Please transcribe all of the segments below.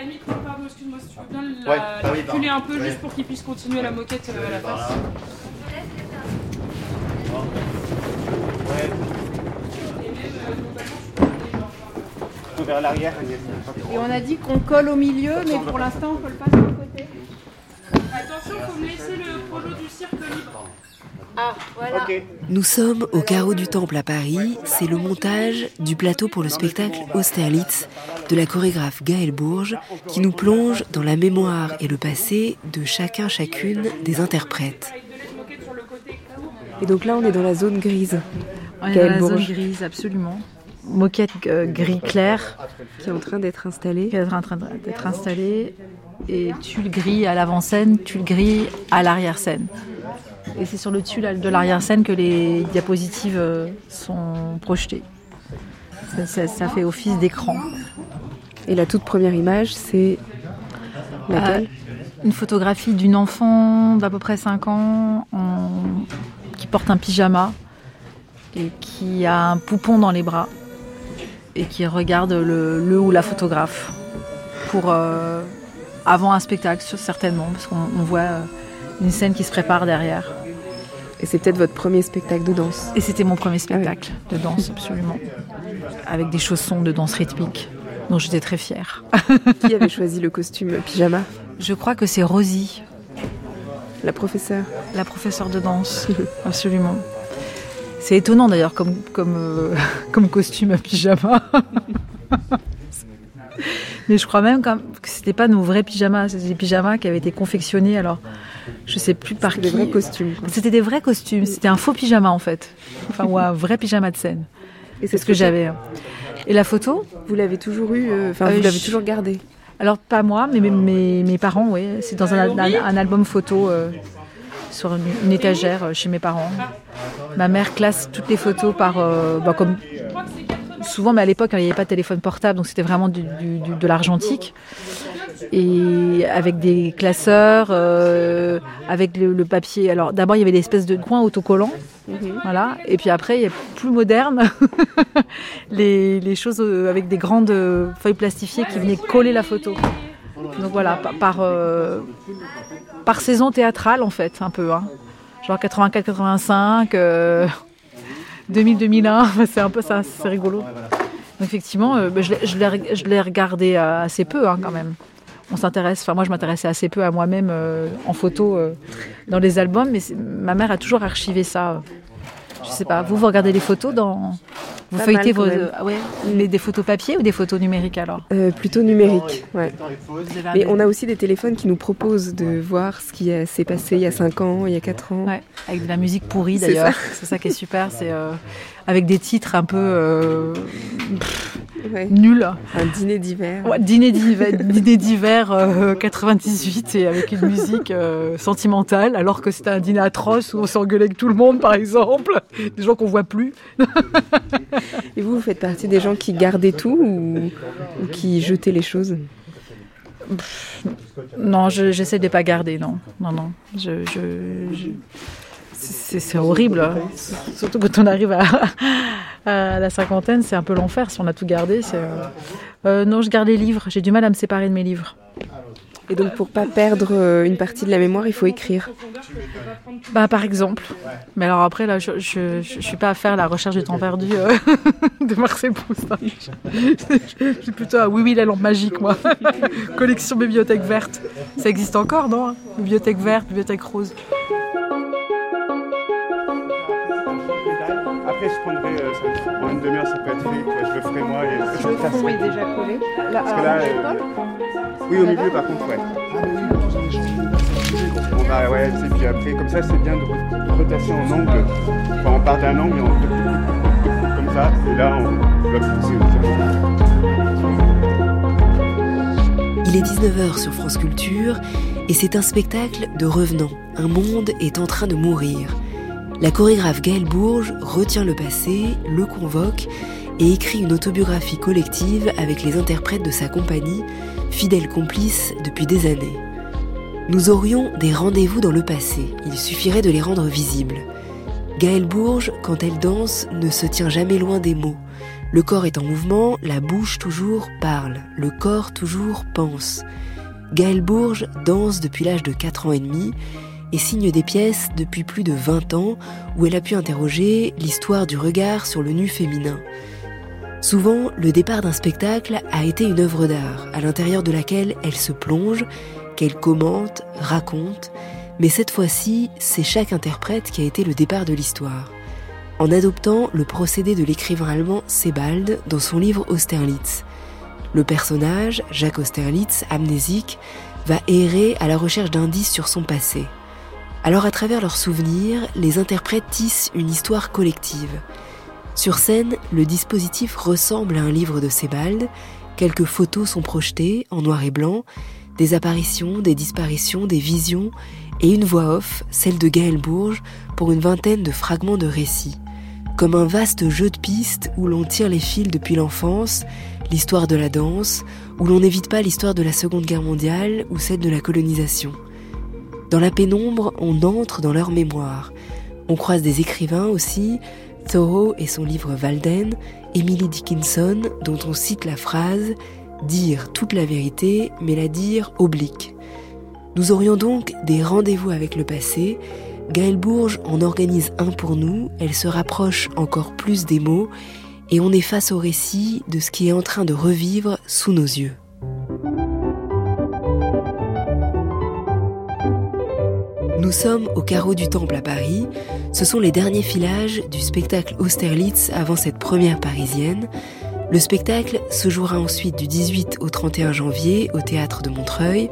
la limite, pardon, excuse-moi, si tu veux bien Ouais. la Ah oui, reculer un peu pardon. juste pour qu'il puisse continuer la moquette euh, à la face. Vers l'arrière. Et on a dit qu'on colle au milieu, mais pour l'instant, on colle pas sur le côté. Attention, faut me laisser le projo du cirque libre. Ah, voilà. Ok. Nous sommes au carreau du Temple à Paris. C'est le montage du plateau pour le spectacle Austerlitz de la chorégraphe Gaëlle Bourges qui nous plonge dans la mémoire et le passé de chacun chacune des interprètes. Et donc là, on est dans la zone grise On est Gaëlle dans la zone Bourges. grise, absolument. Moquette euh, gris clair qui est en train d'être installée. qui est en train d'être installée et tulle gris à l'avant-scène, tulle gris à l'arrière-scène. Et c'est sur le tulle de l'arrière-scène que les diapositives euh, sont projetées. Ça, ça- ça fait office d'écran. Et la toute première image, c'est laquelle Une photographie d'une enfant d'à peu près 5 ans en- qui porte un pyjama et qui a un poupon dans les bras et qui regarde le, le ou la photographe pour euh, avant un spectacle certainement parce qu'on on voit euh, une scène qui se prépare derrière. Et c'est peut-être votre premier spectacle de danse. Et c'était mon premier spectacle de danse absolument avec des chaussons de danse rythmique dont j'étais très fière. Qui avait choisi le costume pyjama? Je crois que c'est Rosie, La professeure. la professeure de danse, absolument. C'est étonnant d'ailleurs comme, comme, euh, comme costume à pyjama. Mais je crois même que c'était pas nos vrais pyjamas, c'était des pyjamas qui avaient été confectionnés. Alors, je sais plus par qui. des vrais costumes. C'était des vrais costumes. C'était un faux pyjama en fait, enfin ou un vrai pyjama de scène. Et C'est ce que j'avais. hein. Et la photo Vous l'avez toujours eu, euh, enfin Euh, vous l'avez je- toujours gardé. Alors pas moi, mais mes, mes, mes parents, oui. C'est dans un, un- un album photo euh, sur une, une étagère euh, chez mes parents. Ma mère classe toutes les photos par, bah, comme souvent, mais à l'époque, il n'y avait pas de téléphone portable, donc c'était vraiment du- du- du- de l'argentique. Et avec des classeurs, euh, avec le, le papier. Alors d'abord, il y avait des espèces de coins autocollants, voilà. Et puis après, il y a plus moderne, les, les choses euh, avec des grandes euh, feuilles plastifiées qui venaient coller la photo. Donc voilà, par, par, euh, par saison théâtrale en fait, un peu. hein. Genre 84-85, euh, 2000-2001, c'est un peu ça, c'est rigolo. Donc effectivement, bah, je l'ai- regardé assez peu hein, quand même. On s'intéresse, enfin moi je m'intéressais assez peu à moi-même euh, en photo euh, dans les albums, mais ma mère a toujours archivé ça. euh. Je sais pas, vous vous regardez les photos dans, vous Pas feuilletez vos, ah ouais, mais des photos papier ou des photos numériques alors? Euh, plutôt numérique, ouais. Mais on a aussi des téléphones qui nous proposent de voir ce qui euh, s'est passé il y a 5 ans, il y a 4 ans. Ouais, avec de la musique pourrie d'ailleurs. C'est ça qui est super, c'est euh, avec des titres un peu euh, Ouais. nuls. Un dîner d'hiver. Ouais, dîner d'hiver, dîner d'hiver euh, 98 et avec une musique euh, sentimentale, alors que c'était un dîner atroce où on s'engueulait avec tout le monde, par exemple, des gens qu'on voit plus. Et vous, vous faites partie des gens qui gardaient tout ou, ou qui jetaient les choses? Non, je- j'essaie de pas garder, non, non, non. Je- c'est horrible, hein. surtout quand on arrive à, à la cinquantaine, c'est un peu l'enfer si on a tout gardé. euh, euh, non, je garde les livres. J'ai du mal à me séparer de mes livres. Et donc pour pas perdre euh, une partie de la mémoire, il faut écrire. Bah, par exemple. Mais alors après, là, je, je, je suis pas à faire la recherche du temps perdu euh, de Marcel Proust. hein. Je, je suis plutôt à oui, oui, la lampe magique, moi. Collection bibliothèque verte. Ça existe encore, non Bibliothèque verte, bibliothèque rose. Après, je prendrai euh, ça- en une demi-heure, ça peut être fait. Je le ferai moi et je vais faire ça. déjà collé. Parce que là, euh, oui, au milieu, par contre, ouais. Bon, bah ouais, et puis après, comme ça, c'est bien de, retasser en angle. Enfin, on part d'un angle et on comme ça, et là, on bloque pousser. Il est 19h sur France Culture et c'est un spectacle de revenants. Un monde est en train de mourir. La chorégraphe Gaëlle Bourges retient le passé, le convoque et écrit une autobiographie collective avec les interprètes de sa compagnie, fidèles complices depuis des années. Nous aurions des rendez-vous dans le passé, il suffirait de les rendre visibles. Gaëlle Bourges, quand elle danse, ne se tient jamais loin des mots. Le corps est en mouvement, la bouche toujours parle, le corps toujours pense. Gaëlle Bourges danse depuis l'âge de 4 ans et demi et signe des pièces depuis plus de 20 ans où elle a pu interroger l'histoire du regard sur le nu féminin. Souvent, le départ d'un spectacle a été une œuvre d'art à l'intérieur de laquelle elle se plonge, qu'elle commente, raconte, mais cette fois-ci, c'est chaque interprète qui a été le départ de l'histoire. En adoptant le procédé de l'écrivain allemand Sebald dans son livre Austerlitz. Le personnage, Jacques Austerlitz, amnésique, va errer à la recherche d'indices sur son passé. Alors à travers leurs souvenirs, les interprètes tissent une histoire collective. Sur scène, le dispositif ressemble à un livre de Sebald, quelques photos sont projetées en noir et blanc, des apparitions, des disparitions, des visions, et une voix off, celle de Gaël Bourges, pour une vingtaine de fragments de récits. Comme un vaste jeu de pistes où l'on tire les fils depuis l'enfance, l'histoire de la danse, où l'on n'évite pas l'histoire de la Seconde Guerre mondiale ou celle de la colonisation. Dans la pénombre, on entre dans leur mémoire. On croise des écrivains aussi, Thoreau et son livre Walden, Emily Dickinson, dont on cite la phrase Dire toute la vérité, mais la dire oblique. Nous aurions donc des rendez-vous avec le passé. Gaëlle Bourges en organise un pour nous, elle se rapproche encore plus des mots, et on est face au récit de ce qui est en train de revivre sous nos yeux. Nous sommes au carreau du Temple à Paris. Ce sont les derniers filages du spectacle Austerlitz avant cette première parisienne. Le spectacle se jouera ensuite du 18 au 31 janvier au théâtre de Montreuil,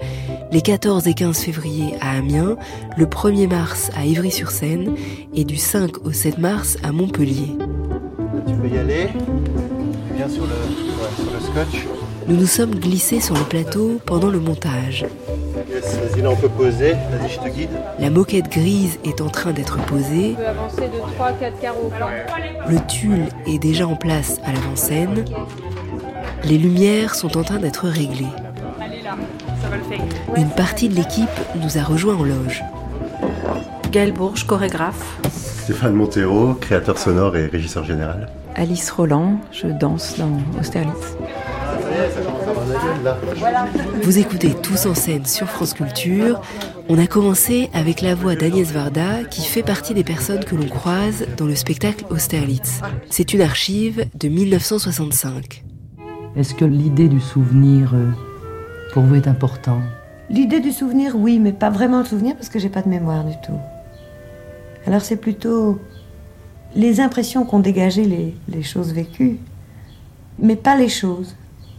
les 14 et 15 février à Amiens, le 1er mars à Ivry-sur-Seine et du 5 au 7 mars à Montpellier. tu peux y aller? Viens sur le, sur le scotch. Nous nous sommes glissés sur le plateau pendant le montage. Vas-y, là on peut poser. Vas-y, je te guide. La moquette grise est en train d'être posée. On peut avancer de 3-4 carreaux. Le tulle est déjà en place à l'avant-scène. Les lumières sont en train d'être réglées. Allez là, ça va le faire. Une partie de l'équipe nous a rejoint en loge. Gaëlle Bourges, chorégraphe. Stéphane Montero, créateur sonore et régisseur général. Alice Roland, je danse dans Austerlitz. Vous écoutez Tous en scène sur France Culture. On a commencé avec la voix d'Agnès Varda qui fait partie des personnes que l'on croise dans le spectacle Austerlitz. C'est une archive de 1965. Est-ce que l'idée du souvenir, euh, pour vous, est importante L'idée du souvenir, oui, mais pas vraiment le souvenir parce que j'ai pas de mémoire du tout. Alors c'est plutôt les impressions qu'ont dégagées les, les choses vécues, mais pas les choses.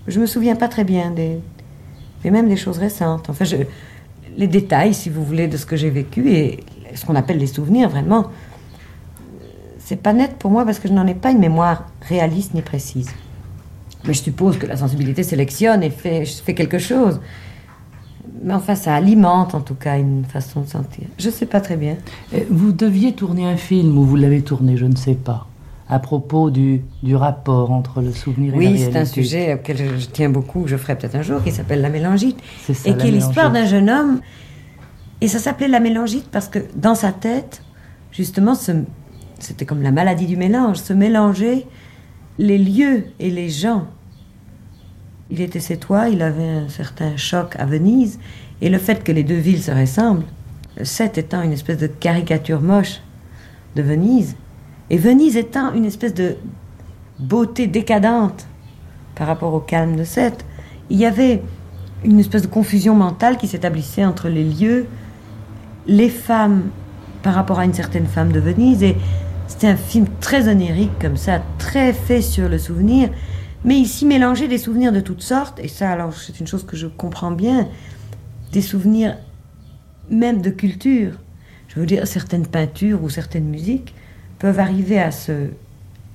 Je me souviens pas très bien des, mais même des choses récentes. Enfin, les détails, si vous voulez, de ce que j'ai vécu et ce qu'on appelle les souvenirs, vraiment, c'est pas net pour moi parce que je n'en ai pas une mémoire réaliste ni précise. Mais je suppose que la sensibilité sélectionne et fait, fait quelque chose. Mais enfin, ça alimente en tout cas une façon de sentir. Je sais pas très bien. Euh, Vous deviez tourner un film ou vous l'avez tourné, je ne sais pas, à propos du, du rapport entre le souvenir et la Oui, réalité. c'est un sujet auquel je, je tiens beaucoup, je ferai peut-être un jour, qui s'appelle La Mélangite. C'est ça, et qui est l'histoire d'un jeune homme. Et ça s'appelait La Mélangite parce que dans sa tête, justement, c'était comme la maladie du mélange, se mélanger les lieux et les gens. Il était sétois, il avait un certain choc à Venise, et le fait que les deux villes se ressemblent, Sète étant une espèce de caricature moche de Venise, et Venise étant une espèce de beauté décadente par rapport au calme de Sète, il y avait une espèce de confusion mentale qui s'établissait entre les lieux, les femmes par rapport à une certaine femme de Venise, et c'était un film très onirique comme ça, très fait sur le souvenir, mais ici mélanger des souvenirs de toutes sortes, et ça alors c'est une chose que je comprends bien, des souvenirs même de culture. Je veux dire, certaines peintures ou certaines musiques peuvent arriver à se,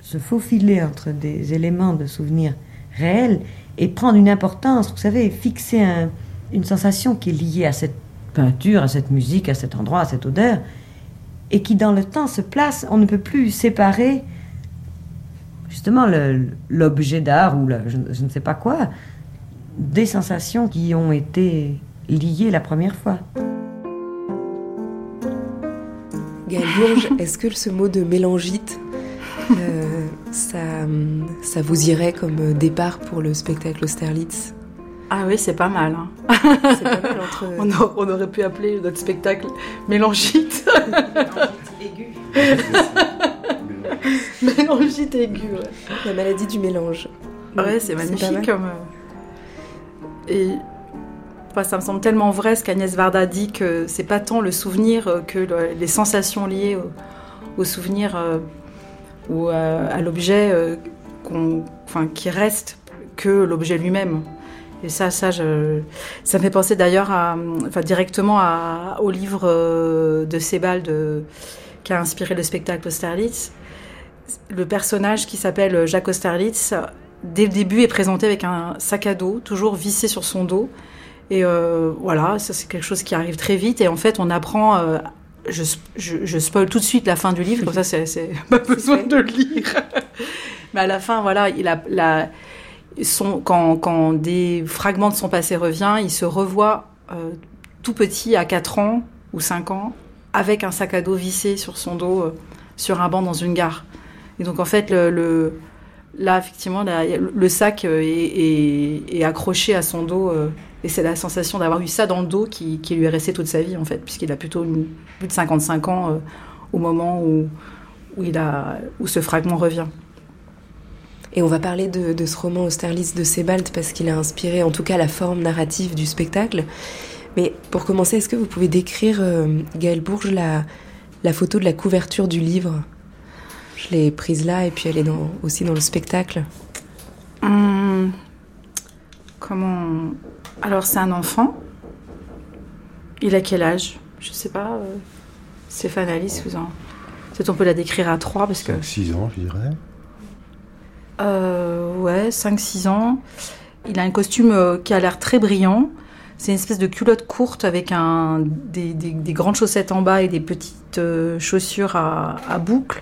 se faufiler entre des éléments de souvenirs réels et prendre une importance, vous savez, fixer un- une sensation qui est liée à cette peinture, à cette musique, à cet endroit, à cette odeur, et qui dans le temps se place, on ne peut plus séparer justement l'objet d'art ou je, je ne sais pas quoi des sensations qui ont été liées la première fois. Est-ce que ce mot de mélangite, euh, ça, ça vous irait comme départ pour le spectacle Austerlitz? Ah oui, c'est pas mal. Hein. C'est pas mal entre... on, aurait pu appeler notre spectacle Mélangite. Mélangite aiguë. ouais. La maladie du mélange. Ouais, c'est magnifique comme. Euh, et ça me semble tellement vrai ce qu'Agnès Varda dit que c'est pas tant le souvenir euh, que les sensations liées au, souvenir euh, ou à, l'objet enfin, qui reste que l'objet lui-même. Et ça, ça, ça me fait penser d'ailleurs enfin, directement au livre de Sebald qui a inspiré le spectacle Austerlitz. Le personnage qui s'appelle Jacques Austerlitz, dès le début, est présenté avec un sac à dos, toujours vissé sur son dos. Et euh, voilà, ça c'est quelque chose qui arrive très vite. Et en fait, on apprend. Euh, je, je, spoil tout de suite la fin du livre, comme ça, c'est pas besoin de le lire. Mais à la fin, voilà, il a, la, son, quand, quand, des fragments de son passé revient, il se revoit euh, tout petit à 4 ans ou 5 ans, avec un sac à dos vissé sur son dos, sur un banc dans une gare. Et donc, en fait, le Là, effectivement, le sac est, accroché à son dos. Euh, et c'est la sensation d'avoir eu ça dans le dos qui, lui est resté toute sa vie, en fait, puisqu'il a plutôt plus de 55 ans euh, au moment où, il a, où ce fragment revient. Et on va parler de, ce roman Austerlitz de Sebald parce qu'il a inspiré en tout cas la forme narrative du spectacle. Mais pour commencer, est-ce que vous pouvez décrire, Gaël Bourges, la, la photo de la couverture du livre? Je l'ai prise là et puis elle est aussi dans le spectacle. Hum, comment Alors c'est un enfant. Il a quel âge? Je sais pas. Euh, Stéphane Alice, vous en... Peut-être on peut la décrire à trois parce que. 5-6 ans, je dirais. Euh, ouais, 5-6 ans. Il a un costume euh, qui a l'air très brillant. C'est une espèce de culotte courte avec un, des, grandes chaussettes en bas et des petites euh, chaussures à, à boucles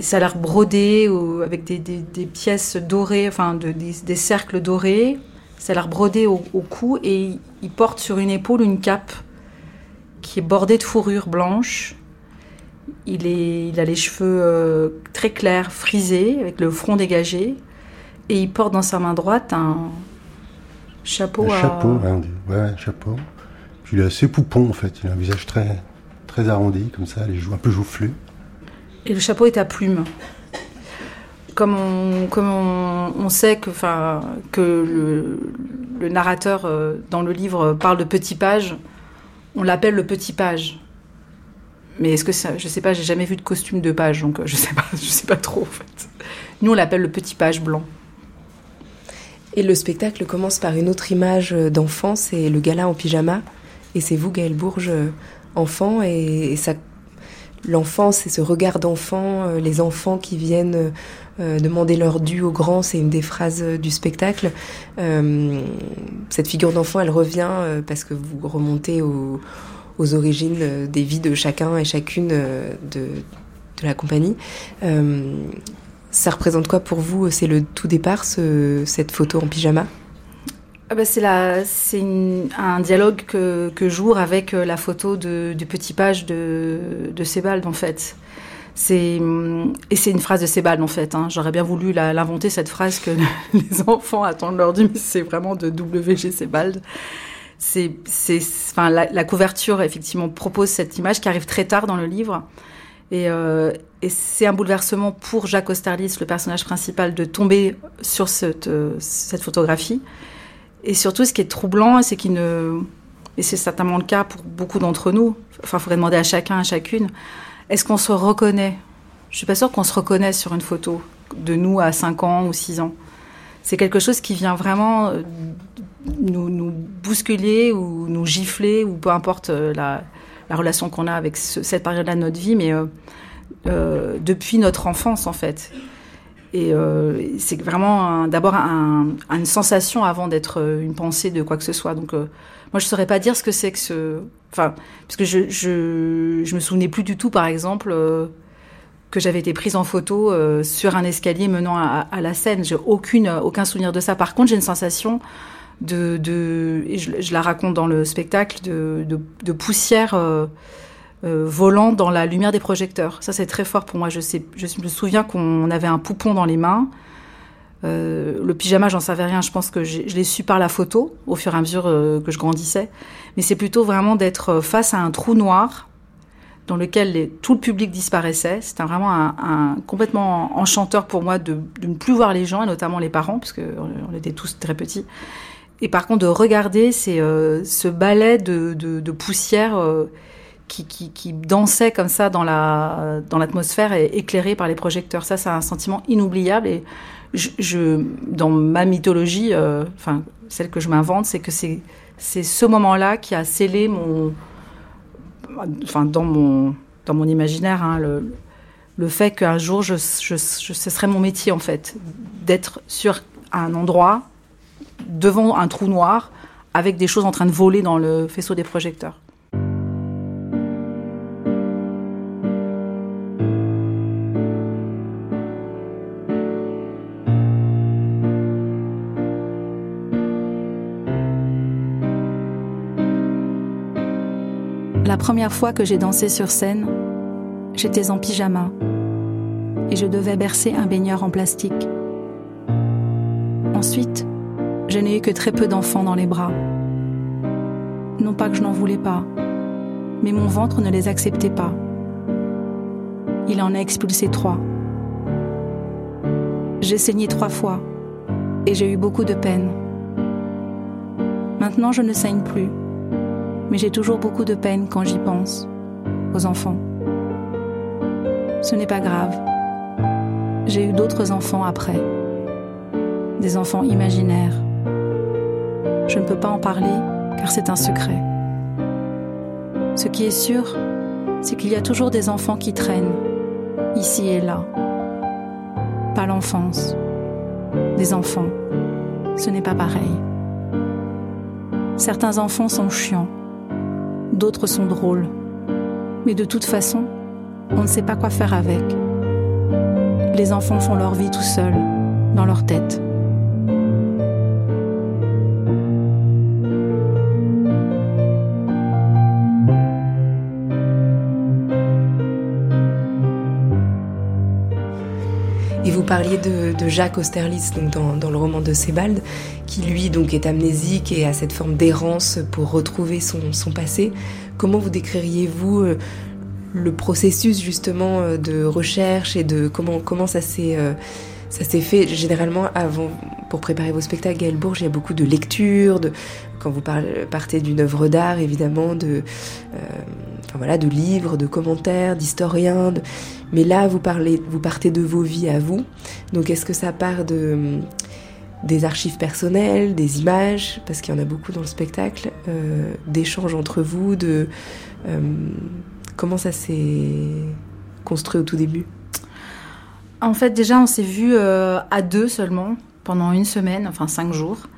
ça a l'air brodé ou avec des, pièces dorées, enfin des, cercles dorés. Ça a l'air brodé au, cou et il porte sur une épaule une cape qui est bordée de fourrure blanche. Il, est, il a les cheveux euh, très clairs, frisés, avec le front dégagé. Et il porte dans sa main droite un chapeau. Un chapeau, ouais, un chapeau. Puis il est assez poupon en fait. Il a un visage très, très arrondi, comme ça, les joues un peu joufflus. Et le chapeau est à plumes. Comme on, sait que, le, narrateur euh, dans le livre parle de petit page, on l'appelle le petit page. Mais est-ce que ça, je sais pas, j'ai jamais vu de costume de page, donc euh, je sais pas, je sais pas trop. Nous on l'appelle le petit page blanc. Et le spectacle commence par une autre image d'enfant, c'est le gala en pyjama, et c'est vous Gaël Bourges, enfant, et ça l'enfant, c'est ce regard d'enfant, euh, les enfants qui viennent euh, demander leur dû aux grands, c'est une des phrases euh, du spectacle. cette figure d'enfant, elle revient parce que vous remontez aux, origines des vies de chacun et chacune de, la compagnie. ça représente quoi pour vous? C'est le tout départ, cette photo en pyjama? Ah bah, c'est un dialogue que, j'ouvre avec euh, la photo de, du petit page de, Sebald en fait. C'est et c'est une phrase de Sebald en fait. Hein. J'aurais bien voulu l'inventer cette phrase que les enfants attendent leur dû, mais c'est vraiment de WG Sebald. C'est, la, couverture effectivement propose cette image qui arrive très tard dans le livre. Et, euh, c'est un bouleversement pour Jacques Austerlitz, le personnage principal, de tomber sur cette, euh, cette photographie. Et surtout, ce qui est troublant, c'est qu'il ne. Et c'est certainement le cas pour beaucoup d'entre nous. Enfin, il faudrait demander à chacun, à chacune. Est-ce qu'on se reconnaît? Je suis pas sûre qu'on se reconnaisse sur une photo de nous à 5 ans ou 6 ans. C'est quelque chose qui vient vraiment euh, nous, bousculer ou nous gifler, ou peu importe euh, la, la relation qu'on a avec cette période-là de notre vie, mais euh, depuis notre enfance en fait. Et euh, c'est vraiment d'abord une sensation avant d'être euh, une pensée de quoi que ce soit. Donc, euh, moi, je saurais pas dire ce que c'est que ce. Enfin, parce que je, je, je me souvenais plus du tout, par exemple, que j'avais été prise en photo sur un escalier menant à, la scène. J'ai aucune, aucun souvenir de ça. Par contre, j'ai une sensation de, et je, la raconte dans le spectacle, de poussière volant dans la lumière des projecteurs. Ça, c'est très fort pour moi. Je, me souviens qu'on avait un poupon dans les mains. le pyjama, j'en savais rien. Je pense que je l'ai su par la photo, au fur et à mesure que je grandissais. Mais c'est plutôt vraiment d'être face à un trou noir dans lequel tout le public disparaissait. C'était vraiment un, complètement enchanteur pour moi de, ne plus voir les gens, et notamment les parents, parce qu'on était tous très petits. Et par contre, de regarder euh, ce ballet de, poussière qui, dansait comme ça dans la dans l'atmosphère et éclairé par les projecteurs. Ça, c'est un sentiment inoubliable. Et je, dans ma mythologie, euh, enfin celle que je m'invente, c'est que c'est c'est ce moment-là qui a scellé mon enfin dans mon dans mon imaginaire, hein, le, le fait qu'un jour je, ce serait mon métier en fait, d'être sur un endroit devant un trou noir avec des choses en train de voler dans le faisceau des projecteurs. Première fois que j'ai dansé sur scène, j'étais en pyjama et je devais bercer un baigneur en plastique. Ensuite, je n'ai eu que très peu d'enfants dans les bras. Non pas que je n'en voulais pas, mais mon ventre ne les acceptait pas. Il en a expulsé trois. J'ai saigné trois fois et j'ai eu beaucoup de peine. Maintenant, je ne saigne plus mais j'ai toujours beaucoup de peine quand j'y pense, aux enfants. Ce n'est pas grave. J'ai eu d'autres enfants après, des enfants imaginaires. Je ne peux pas en parler car c'est un secret. Ce qui est sûr, c'est qu'il y a toujours des enfants qui traînent, ici et là. Pas l'enfance, des enfants. Ce n'est pas pareil. Certains enfants sont chiants d'autres sont drôles. Mais de toute façon, on ne sait pas quoi faire avec. Les enfants font leur vie tout seuls, dans leur tête. Parliez de, Jacques Austerlitz donc dans, le roman de Sebald, qui lui donc est amnésique et a cette forme d'errance pour retrouver son, passé. Comment vous décririez-vous euh, le processus justement euh, de recherche et de comment, comment ça s'est euh, ça s'est fait? Généralement avant, pour préparer vos spectacles, Gaël Bourges, il y a beaucoup de lectures, de, quand vous partez d'une œuvre d'art, évidemment, de, voilà, de livres, de commentaires, d'historiens. Mais là, vous, parlez, vous partez de vos vies à vous. Donc, est-ce que ça part de, des archives personnelles, des images, parce qu'il y en a beaucoup dans le spectacle, euh, d'échanges entre vous, de euh, comment ça s'est construit au tout début? En fait, déjà, on s'est vu euh, à deux seulement pendant une semaine, enfin cinq jours.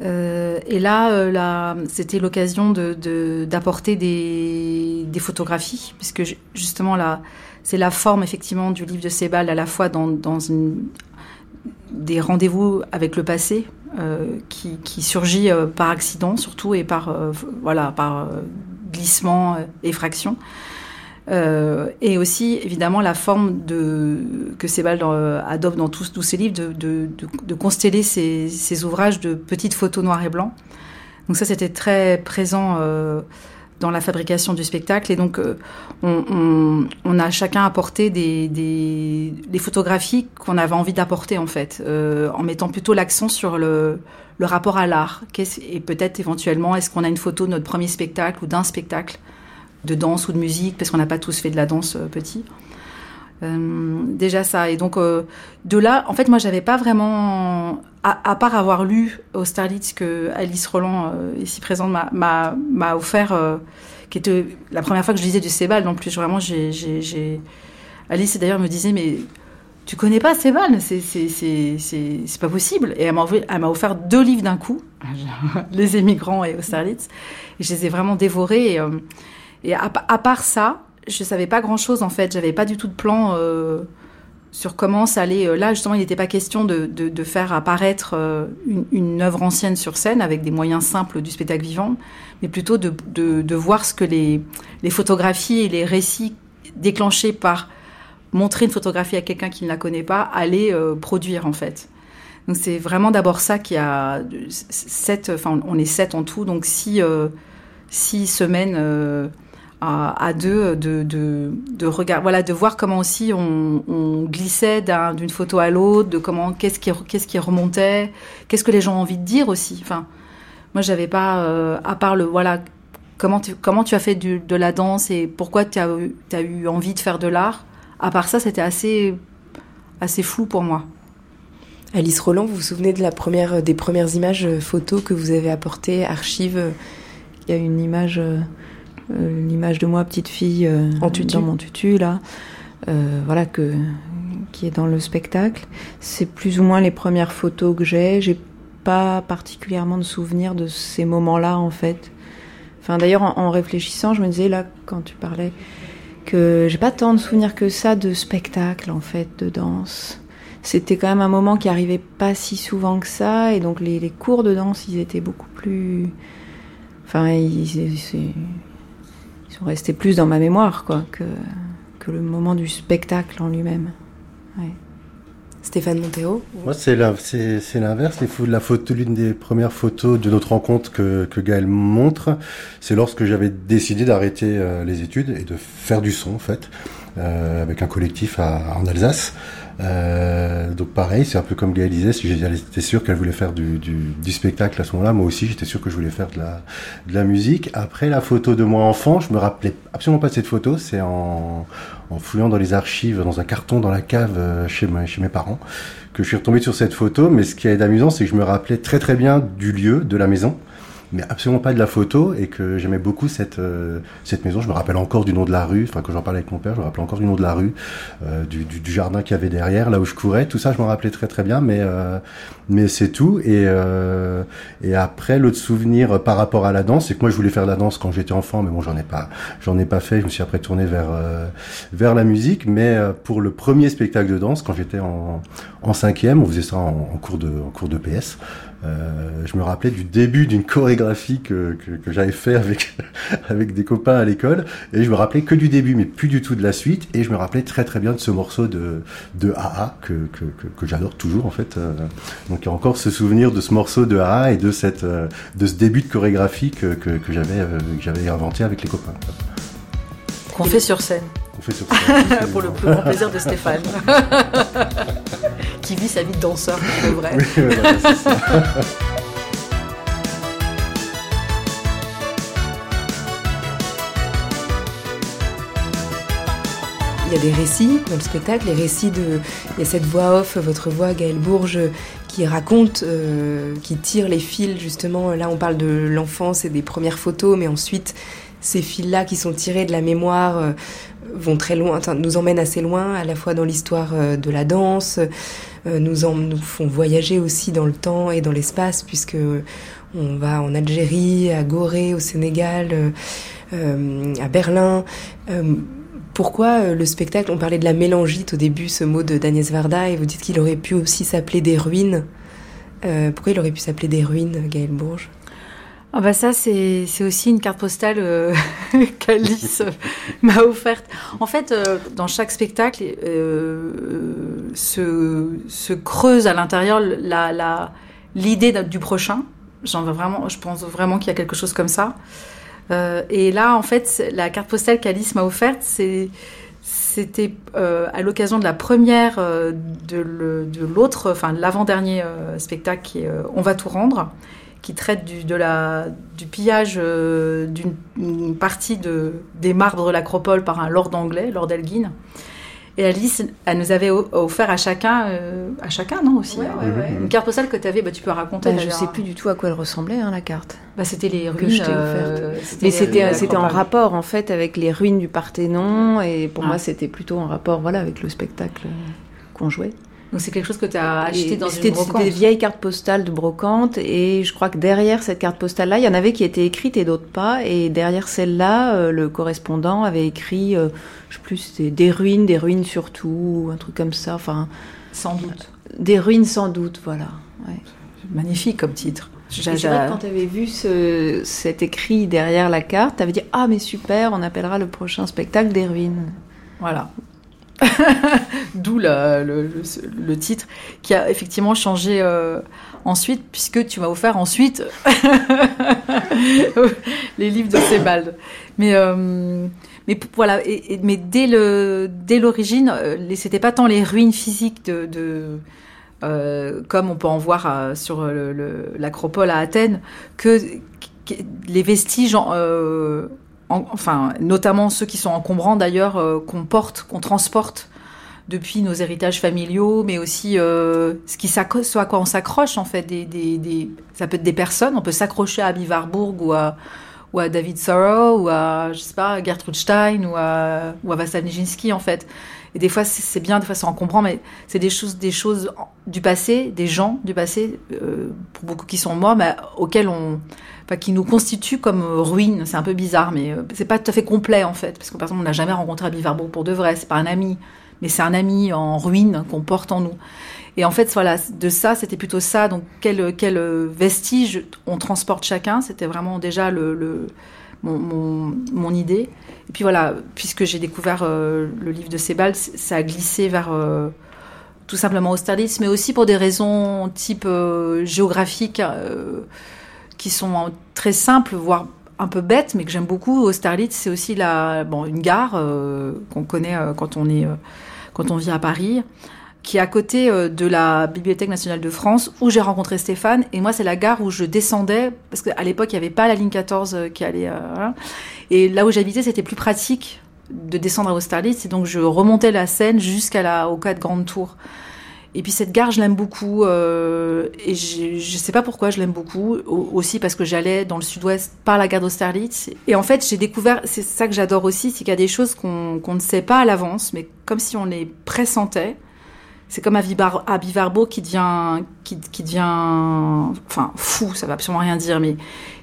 Et là, là c'était l'occasion d'apporter de, des, photographies, puisque justement, là, c'est la forme effectivement du livre de Sebald à la fois dans, des rendez-vous avec le passé euh, qui, surgit euh, par accident surtout et par euh, voilà par glissement, effraction. Et aussi évidemment la forme de, que Sebald adopte dans tous, ses livres de, de, de consteller ses, ses, ouvrages de petites photos noires et blancs. Donc ça c'était très présent dans la fabrication du spectacle. Et donc, euh, on, a chacun apporté des, des, photographies qu'on avait envie d'apporter, en fait, euh, en mettant plutôt l'accent sur le, le, rapport à l'art. Et peut-être éventuellement, est-ce qu'on a une photo de notre premier spectacle ou d'un spectacle de danse ou de musique, parce qu'on n'a pas tous fait de la danse euh, petit. Euh, déjà ça. Et donc, euh, de là, en fait, moi, j'avais pas vraiment, à, part avoir lu Austerlitz que Alice Roland, ici présente, m'a offert, qui était la première fois que je lisais du Sebald. En plus, vraiment, j'ai. Alice, d'ailleurs, me disait, mais tu connais pas Sebald C'est pas possible. Et elle m'a offert deux livres d'un coup, Les émigrants et Austerlitz. Et je les ai vraiment dévorés. Et, et à, part ça, je savais pas grand chose en fait. J'avais pas du tout de plan euh, sur comment ça allait. Là, justement, il n'était pas question de, faire apparaître une, une, œuvre ancienne sur scène avec des moyens simples du spectacle vivant, mais plutôt de, voir ce que les, photographies et les récits déclenchés par montrer une photographie à quelqu'un qui ne la connaît pas allaient produire, en fait. Donc c'est vraiment d'abord ça qui a sept, enfin on est sept en tout, donc six, euh, semaines euh, à, deux de, de, de regard, voilà, de voir comment aussi on, glissait d'une photo à l'autre, de comment qu'est-ce qui qu'est-ce qui remontait, qu'est-ce que les gens ont envie de dire aussi. Enfin, moi j'avais pas, euh, à part le voilà comment tu, comment tu as fait de la danse et pourquoi tu as, as eu envie de faire de l'art. À part ça, c'était assez assez flou pour moi. Alice Roland, vous vous souvenez de la première, des premières images euh, photos que vous avez apportées, archives Il y a une image, euh, l'image de moi, petite fille, en tutu. dans mon tutu, là, voilà, que, qui est dans le spectacle. C'est plus ou moins les premières photos que j'ai. J'ai pas particulièrement de souvenirs de ces moments-là, en fait. Enfin, d'ailleurs, en, en, réfléchissant, je me disais, là, quand tu parlais, que j'ai pas tant de souvenirs que ça de spectacle, en fait, de danse c'était quand même un moment qui arrivait pas si souvent que ça, et donc les, cours de danse, ils étaient beaucoup plus. Enfin, ils, sont restés plus dans ma mémoire, quoi, que, que le moment du spectacle en lui-même. Stéphane Montero Moi, c'est l'inverse. La photo, l'une des premières photos de notre rencontre que, que Gaël montre, c'est lorsque j'avais décidé d'arrêter euh, les études et de faire du son, en fait, euh, avec un collectif en Alsace. Euh, donc pareil, c'est un peu comme Gaëlle disait, j'étais sûr qu'elle voulait faire du, du, du, spectacle à ce moment-là, moi aussi j'étais sûr que je voulais faire de la, de la musique. Après la photo de moi enfant, je me rappelais absolument pas de cette photo, c'est en, en fouillant dans les archives, dans un carton dans la cave euh, chez, chez mes parents, que je suis retombé sur cette photo, mais ce qui est amusant, c'est que je me rappelais très très bien du lieu, de la maison mais absolument pas de la photo et que j'aimais beaucoup cette euh, cette maison. Je me rappelle encore du nom de la rue. Enfin, quand j'en parlais avec mon père, je me rappelle encore du nom de la rue, euh, du, du, du, jardin qu'il y avait derrière, là où je courais. Tout ça, je me rappelais très très bien, mais euh, mais c'est tout. Et euh, et après, l'autre souvenir par rapport à la danse, c'est que moi, je voulais faire de la danse quand j'étais enfant, mais bon, j'en ai pas j'en ai pas fait. Je me suis après tourné vers vers la musique, mais pour le premier spectacle de danse, quand j'étais en en cinquième, on faisait ça en cours de en cours de PS. Euh, je me rappelais du début d'une chorégraphie que, que, que j'avais fait avec avec des copains à l'école. Et je me rappelais que du début mais plus du tout de la suite. Et je me rappelais très très bien de ce morceau de de AA que que, que, j'adore toujours en fait. Euh, donc il y a encore ce souvenir de ce morceau de AA et de cette euh, de ce début de chorégraphie que que, que j'avais inventé avec les copains. Qu'on fait sur scène. Fait sur scène pour le plus grand plaisir de Stéphane qui vit sa vie de danseur, pour vrai. Il y a des récits dans le spectacle, les récits de. Il y a cette voix off, votre voix, Gaëlle Bourges, qui raconte, euh, qui tire les fils, justement. Là, on parle de l'enfance et des premières photos, mais ensuite, ces fils-là qui sont tirés de la mémoire euh, vont très loin, nous emmènent assez loin, à la fois dans l'histoire euh, de la danse, nous, en, nous font voyager aussi dans le temps et dans l'espace, puisque on va en Algérie, à Gorée, au Sénégal, euh, à Berlin. pourquoi le spectacle, on parlait de la mélangite au début, ce mot de Daniel Varda, et vous dites qu'il aurait pu aussi s'appeler des ruines. pourquoi il aurait pu s'appeler des ruines, Gaël Bourges? Ah bah ça, c'est aussi une carte postale euh, qu'Alice m'a offerte. En fait, euh, dans chaque spectacle, euh, se, se, creuse à l'intérieur l'idée la, du prochain. Vraiment, je pense vraiment qu'il y a quelque chose comme ça. et là, en fait, la carte postale qu'Alice m'a offerte, c'était à l'occasion de la première de l'autre, enfin l'avant-dernier spectacle qui est On va tout rendre qui traite du, de la, du pillage euh, d'une partie de, des marbres de l'acropole par un lord anglais, Lord Elgin. Et Alice, elle nous avait offert à chacun, euh, à chacun, non aussi, hein, une carte postale que tu avais, bah, tu peux raconter. Bah, je sais plus du tout à quoi elle ressemblait, hein, la carte. Bah, c'était les ruines. Euh, Mais c'était c'était en rapport en fait avec les ruines du Parthénon, et pour moi c'était plutôt en rapport voilà avec le spectacle qu'on jouait. Donc c'est quelque chose que tu as acheté dans une brocante. C'était des vieilles cartes postales de brocante et je crois que derrière cette carte postale-là, il y en avait qui étaient écrites et d'autres pas. Et derrière celle-là, euh, le correspondant avait écrit, euh, je sais plus, c'était des ruines, des ruines surtout, un truc comme ça. Enfin, sans doute. Des ruines sans doute, voilà. Ouais. Magnifique comme titre. C'est vrai que quand tu avais vu ce, cet écrit derrière la carte, tu avais dit Ah, mais super, on appellera le prochain spectacle des ruines. Voilà. D'où le, le, titre qui a effectivement changé euh, ensuite, puisque tu m'as offert ensuite les livres de Sebald. Mais, euh, mais voilà, mais dès l'origine, dès euh, c'était pas tant les ruines physiques de comme on peut en voir sur l'acropole à Athènes, que, les vestiges enfin, notamment ceux qui sont encombrants d'ailleurs, euh, qu'on porte, qu'on transporte depuis nos héritages familiaux, mais aussi euh, ce, qui à quoi on s'accroche en fait. Des, ça peut être des personnes, on peut s'accrocher à Abby ou à, David Sorrow ou à, je sais pas, Gertrude Stein ou à, ou Vassal Nijinsky en fait. Et des fois c'est bien, des fois c'est encombrant, mais c'est des choses, des choses du passé, des gens du passé, euh, pour beaucoup qui sont morts, mais auxquels on qui nous constitue comme euh, ruine. C'est un peu bizarre, mais euh, c'est pas tout à fait complet en fait, parce que par exemple, on n'a jamais rencontré Abby pour de vrai. C'est pas un ami, mais c'est un ami en ruine qu'on porte en nous. Et en fait, voilà, de ça, c'était plutôt ça. Donc, quel, quel vestige on transporte chacun, c'était vraiment déjà le, mon, mon, idée. Et puis voilà, puisque j'ai découvert euh, le livre de Sebald, ça a glissé vers tout simplement Austerlitz, mais aussi pour des raisons type géographique qui sont très simples, voire un peu bêtes, mais que j'aime beaucoup. Austerlitz, c'est aussi la, bon, une gare euh, qu'on connaît euh, quand on est, euh, quand on vit à Paris, qui est à côté de la Bibliothèque nationale de France, où j'ai rencontré Stéphane. Et moi, c'est la gare où je descendais, parce qu'à l'époque, il n'y avait pas la ligne 14 qui allait. Et là où j'habitais, c'était plus pratique de descendre à Austerlitz, et donc je remontais la Seine jusqu'à la, au cas de Grande Tour. Et puis cette gare, je l'aime beaucoup. Euh, et je ne sais pas pourquoi je l'aime beaucoup. Aussi parce que j'allais dans le sud-ouest par la gare d'Austerlitz. Et en fait, j'ai découvert, c'est ça que j'adore aussi, c'est qu'il y a des choses qu'on ne sait pas à l'avance, mais comme si on les pressentait. C'est comme à Bivarbo qui devient, qui, qui devient, enfin fou, ça va absolument rien dire, mais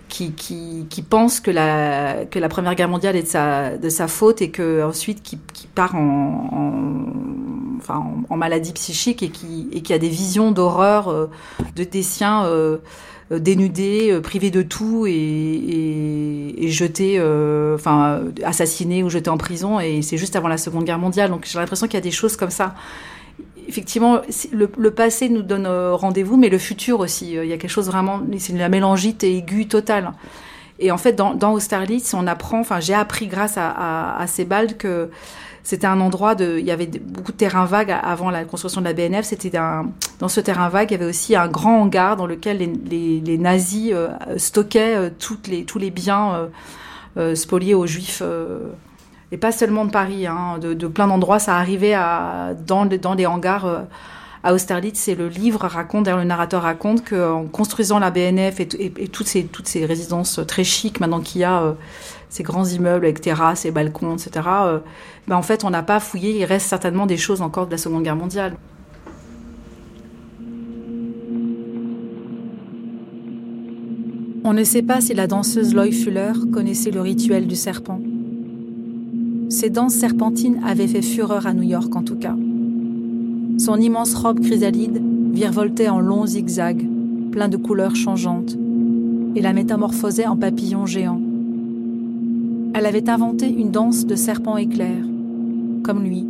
qui, pense que la, Première Guerre mondiale est de sa, faute et que ensuite qui, part en, maladie psychique et qui, a des visions d'horreur euh, de des siens euh, euh, dénudés, privés de tout et, et, et jetés, enfin assassinés ou jetés en prison. Et c'est juste avant la Seconde Guerre mondiale. Donc j'ai l'impression qu'il y a des choses comme ça effectivement, le, passé nous donne rendez-vous, mais le futur aussi. Il y a quelque chose vraiment, c'est la mélangite aiguë totale. Et en fait, dans, dans Austerlitz, on apprend, enfin, j'ai appris grâce à, Sebald que c'était un endroit de, il y avait beaucoup de terrains vagues avant la construction de la BNF. C'était dans ce terrain vague, il y avait aussi un grand hangar dans lequel les, nazis euh, stockaient euh, les, tous les biens euh, spoliés aux juifs. Et pas seulement de Paris, hein, de, plein d'endroits, ça arrivait dans, des hangars à Austerlitz. Et le livre raconte, le narrateur raconte qu'en construisant la BNF et, toutes, ces, résidences très chics maintenant qu'il y a, ces grands immeubles avec terrasses et balcons, etc., ben en fait, on n'a pas fouillé. Il reste certainement des choses encore de la Seconde Guerre mondiale. On ne sait pas si la danseuse Loy Fuller connaissait le rituel du serpent. Ces danses serpentines avaient fait fureur à New York en tout cas. Son immense robe chrysalide virevoltait en longs zigzags, plein de couleurs changeantes, et la métamorphosait en papillon géant. Elle avait inventé une danse de serpent éclair, comme lui,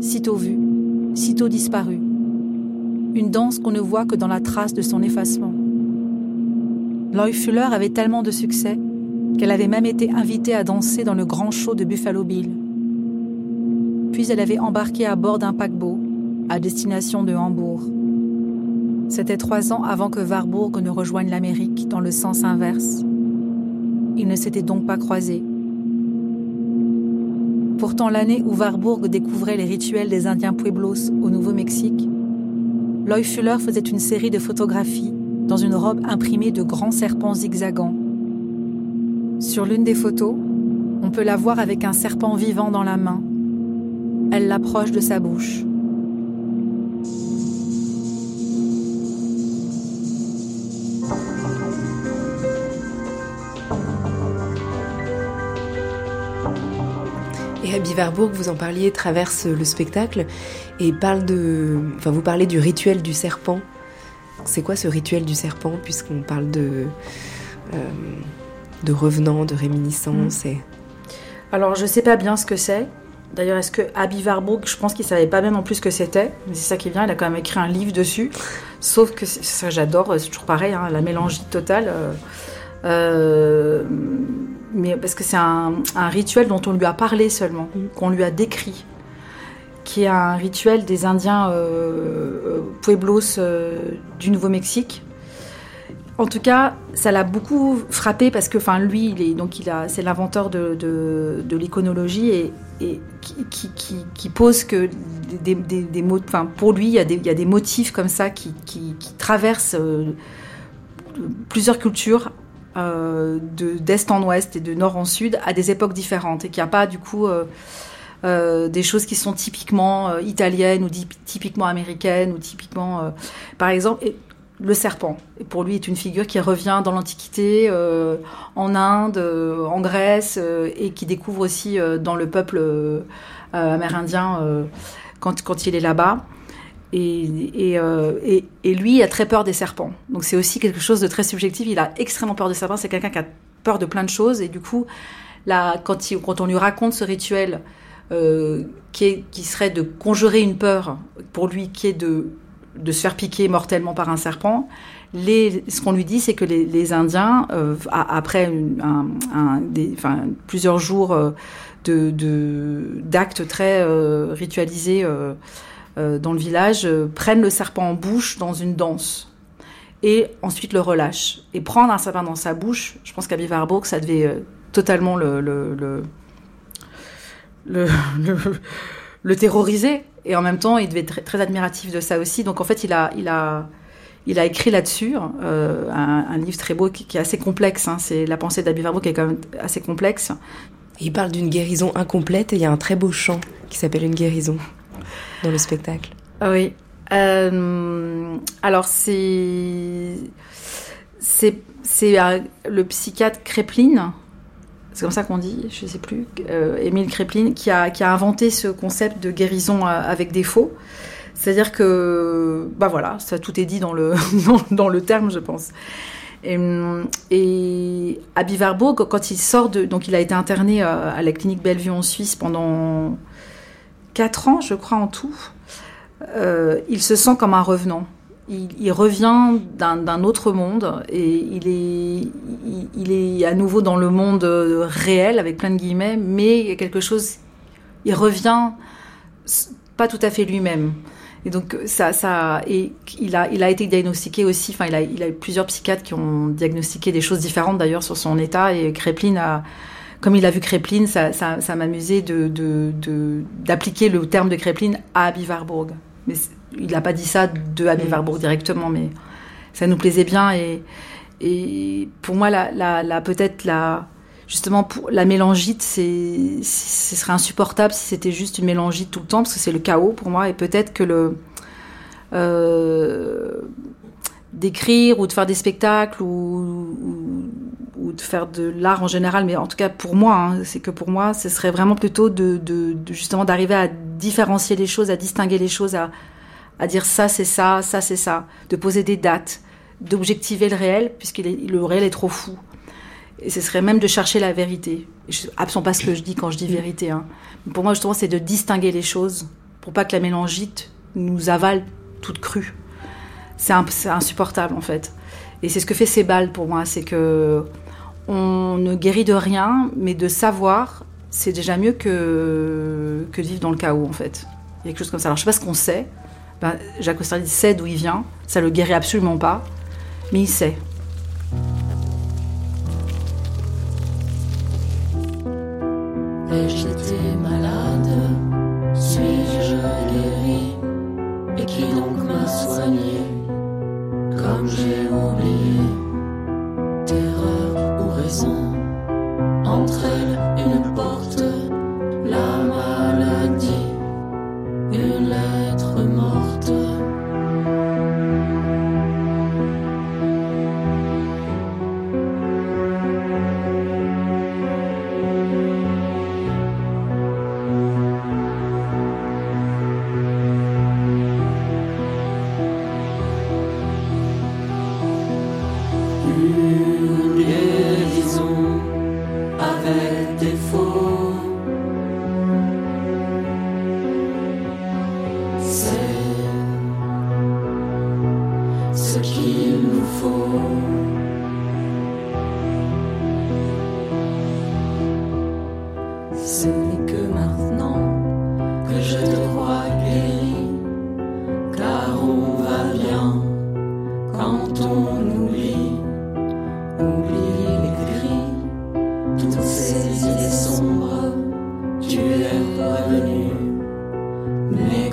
sitôt vu, sitôt disparu. Une danse qu'on ne voit que dans la trace de son effacement. Loy Fuller avait tellement de succès qu'elle avait même été invitée à danser dans le grand show de Buffalo Bill. Puis elle avait embarqué à bord d'un paquebot à destination de Hambourg. C'était trois ans avant que Warburg ne rejoigne l'Amérique dans le sens inverse. Ils ne s'étaient donc pas croisés. Pourtant, l'année où Warburg découvrait les rituels des Indiens Pueblos au Nouveau-Mexique, Loy Fuller faisait une série de photographies dans une robe imprimée de grands serpents zigzagants. Sur l'une des photos, on peut la voir avec un serpent vivant dans la main. Elle l'approche de sa bouche. Et à Bivarbourg, vous en parliez, traverse le spectacle et parle de. Enfin, vous parlez du rituel du serpent. C'est quoi ce rituel du serpent, puisqu'on parle de. Euh, de revenants, de réminiscences et... Alors, je sais pas bien ce que c'est. D'ailleurs, est-ce que Abby Warburg, je pense qu'il savait pas bien non plus ce que c'était. Mais c'est ça qui vient, il a quand même écrit un livre dessus. Sauf que ça, j'adore, c'est toujours pareil, hein, la mélangite totale. Euh, euh, mais parce que c'est un, rituel dont on lui a parlé seulement, mm. qu'on lui a décrit, qui est un rituel des Indiens euh, Pueblos du Nouveau-Mexique. En tout cas, ça l'a beaucoup frappé parce que, enfin, lui, il est donc il a, c'est l'inventeur de, de, l'iconologie et, qui, pose que des, mots, enfin, pour lui, il y, a des, motifs comme ça qui, traversent plusieurs cultures euh, d'est en ouest et de nord en sud à des époques différentes et qu'il n'y a pas du coup euh, euh, des choses qui sont typiquement italiennes ou typiquement américaines ou typiquement par exemple le serpent et pour lui est une figure qui revient dans l'Antiquité en Inde en Grèce et qui découvre aussi dans le peuple amérindien quand, il est là-bas euh, et, et, lui a très peur des serpents. Donc c'est aussi quelque chose de très subjectif. Il a extrêmement peur des serpents. C'est quelqu'un qui a peur de plein de choses. Et du coup, quand, on lui raconte ce rituel euh, qui serait de conjurer une peur, pour lui, qui est de, de se faire piquer mortellement par un serpent, ce qu'on lui dit, c'est que les, Indiens, euh, après plusieurs jours de d'actes très ritualisés, euh, dans le village euh, prennent le serpent en bouche dans une danse et ensuite le relâchent. Et prendre un serpent dans sa bouche, je pense qu'à Bivarbourg, ça devait euh, totalement le, le, le, le, terroriser. Et en même temps, il devait être très, très, admiratif de ça aussi. Donc en fait, il a, il a, il a écrit là-dessus un, livre très beau qui, est assez complexe. Hein. C'est la pensée d'Abby Warburg qui est quand même assez complexe. Il parle d'une guérison incomplète et il y a un très beau chant qui s'appelle Une guérison dans le spectacle. Ah oui. Euh, alors c'est c'est c'est euh, le psychiatre Kreplin, c'est comme ça qu'on dit, je ne sais plus, euh, Émile Kreplin, qui a inventé ce concept de guérison avec défaut. C'est-à-dire que bah voilà, ça tout est dit dans le dans, le terme, je pense. Et, et Bivarbo, quand il sort de, donc il a été interné à la clinique Bellevue en Suisse pendant 4 ans, je crois, en tout, euh, il se sent comme un revenant. Il, revient d'un autre monde et il est, à nouveau dans le monde réel, avec plein de guillemets, mais il y a quelque chose, il revient pas tout à fait lui-même. Et donc ça, il a, été diagnostiqué aussi. Enfin, il a, eu plusieurs psychiatres qui ont diagnostiqué des choses différentes d'ailleurs sur son état. Et Kreplin comme il a vu Kreplin, ça, m'amusait d'appliquer le terme de Kreplin à Abby Warburg. Mais il n'a pas dit ça de Abby Warburg directement, mais ça nous plaisait bien. Et, et pour moi, la, la, peut-être la, justement, pour la mélangite, c'est, ce serait insupportable si c'était juste une mélangite tout le temps, parce que c'est le chaos pour moi. Et peut-être que le. Euh, d'écrire ou de faire des spectacles ou, ou, de faire de l'art en général, mais en tout cas pour moi, hein, c'est que pour moi, ce serait vraiment plutôt de, de, justement d'arriver à différencier les choses, à distinguer les choses, à, à dire ça c'est ça, ça c'est ça, de poser des dates, d'objectiver le réel, puisque le réel est trop fou. Et ce serait même de chercher la vérité. Je, absolument pas ce que je dis quand je dis vérité. Hein. Pour moi, justement, c'est de distinguer les choses pour pas que la mélangite nous avale toute crue c'est insupportable en fait. Et c'est ce que fait ces balles pour moi, c'est que on ne guérit de rien, mais de savoir, c'est déjà mieux que, que de vivre dans le chaos en fait. Il y a quelque chose comme ça. Alors je sais pas ce qu'on sait. Jacques Austerlitz sait d'où il vient, ça le guérit absolument pas, mais il sait. Tu es revenu, mais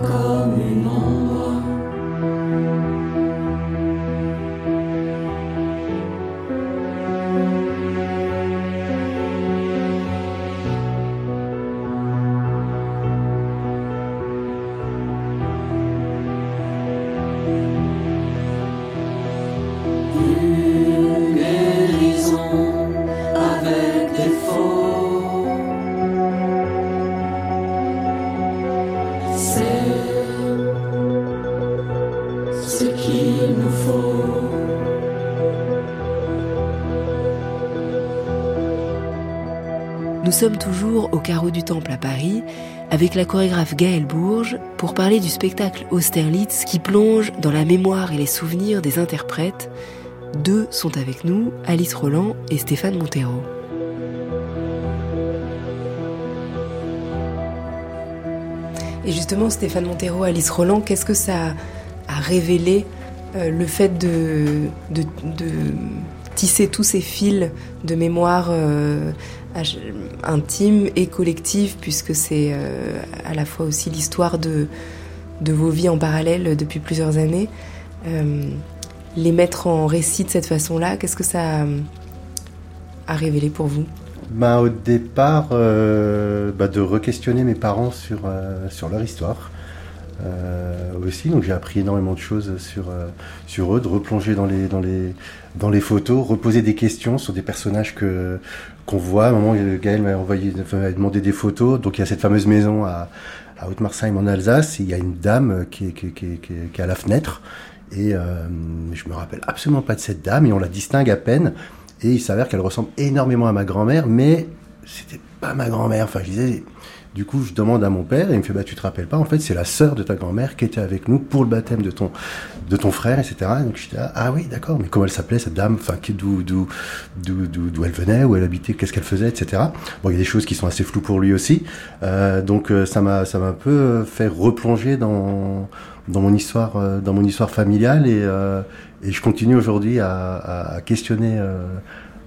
sommes toujours au carreau du Temple à Paris avec la chorégraphe Gaëlle Bourges pour parler du spectacle Austerlitz qui plonge dans la mémoire et les souvenirs des interprètes. Deux sont avec nous, Alice Roland et Stéphane Montero. Et justement, Stéphane Montero, Alice Roland, qu'est-ce que ça a révélé euh, le fait de, tisser tous ces fils de mémoire euh, intime et collective, puisque c'est euh, à la fois aussi l'histoire de, de vos vies en parallèle depuis plusieurs années. Euh, les mettre en récit de cette façon-là, qu'est-ce que ça a, a révélé pour vous? Ben, au départ, euh, bah, de re-questionner mes parents sur, euh, sur leur histoire. Euh, aussi, donc j'ai appris énormément de choses sur, euh, sur eux, de replonger dans les, dans, les, dans les photos, reposer des questions sur des personnages que qu'on voit. À un moment, Gaël m'a envoyé, m'a demandé des photos. Donc il y a cette fameuse maison à, à Haute-Marsheim en Alsace. Il y a une dame qui est, qui, est- qui à la fenêtre. Et euh, je me rappelle absolument pas de cette dame et on la distingue à peine. Et il s'avère qu'elle ressemble énormément à ma grand-mère, mais c'était pas ma grand-mère. Enfin, je disais, du coup, je demande à mon père et il me fait, bah, tu te rappelles pas, en fait, c'est la sœur de ta grand-mère qui était avec nous pour le baptême de ton, de ton frère, etc. Donc j'étais là, ah oui, d'accord, mais comment elle s'appelait cette dame? Enfin, d'où, d'où, d'où, d'où, elle venait, où elle habitait, qu'est-ce qu'elle faisait, etc. Bon, il y a des choses qui sont assez floues pour lui aussi. Euh, donc euh, ça m'a, ça m'a un peu fait replonger dans, dans mon histoire, euh, dans mon histoire familiale et, euh, et je continue aujourd'hui à, à, questionner, euh,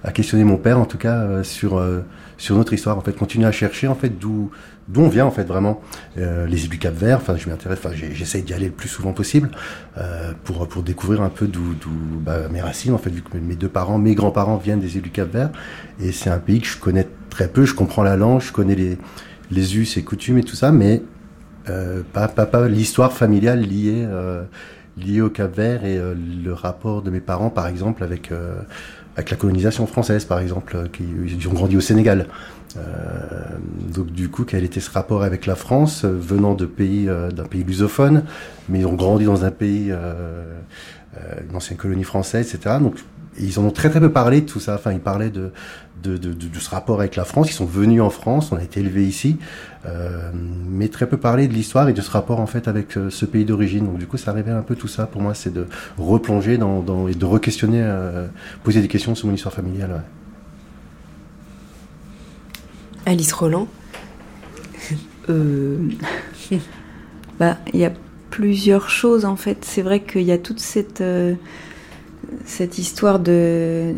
à questionner mon père en tout cas euh, sur euh, sur notre histoire. En fait, continuer à chercher en fait d'où d'où on vient en fait vraiment. Euh, les îles du Cap Vert. Enfin, je m'intéresse. Enfin, j'essaye d'y aller le plus souvent possible euh, pour pour découvrir un peu d'où bah, mes racines en fait vu que mes deux parents, mes grands-parents viennent des îles du Cap Vert et c'est un pays que je connais très peu. Je comprends la langue, je connais les us et coutumes et tout ça, mais euh, pas, pas, pas l'histoire familiale liée, liée au Cap Vert et le rapport de mes parents, par exemple, avec, avec la colonisation française, par exemple, qui ils ont grandi au Sénégal. Euh, donc du coup, quel était ce rapport avec la France, euh, venant pays, euh, d'un pays lusophone, mais ils ont grandi dans un pays, une ancienne colonie française, etc. Donc ils en ont très très peu parlé de tout ça. Enfin, ils parlaient de, de, ce rapport avec la France. Ils sont venus en France, on a été élevés ici, mais très peu parlé de l'histoire et de ce rapport en fait avec ce pays d'origine. Donc du coup, ça révèle un peu tout ça. Pour moi, c'est de replonger dans, et de re-questionner, poser des questions sur mon histoire familiale. Alice Roland Euh, bah, il y a plusieurs choses en fait. C'est vrai qu'il y a toute cette, euh, cette histoire de,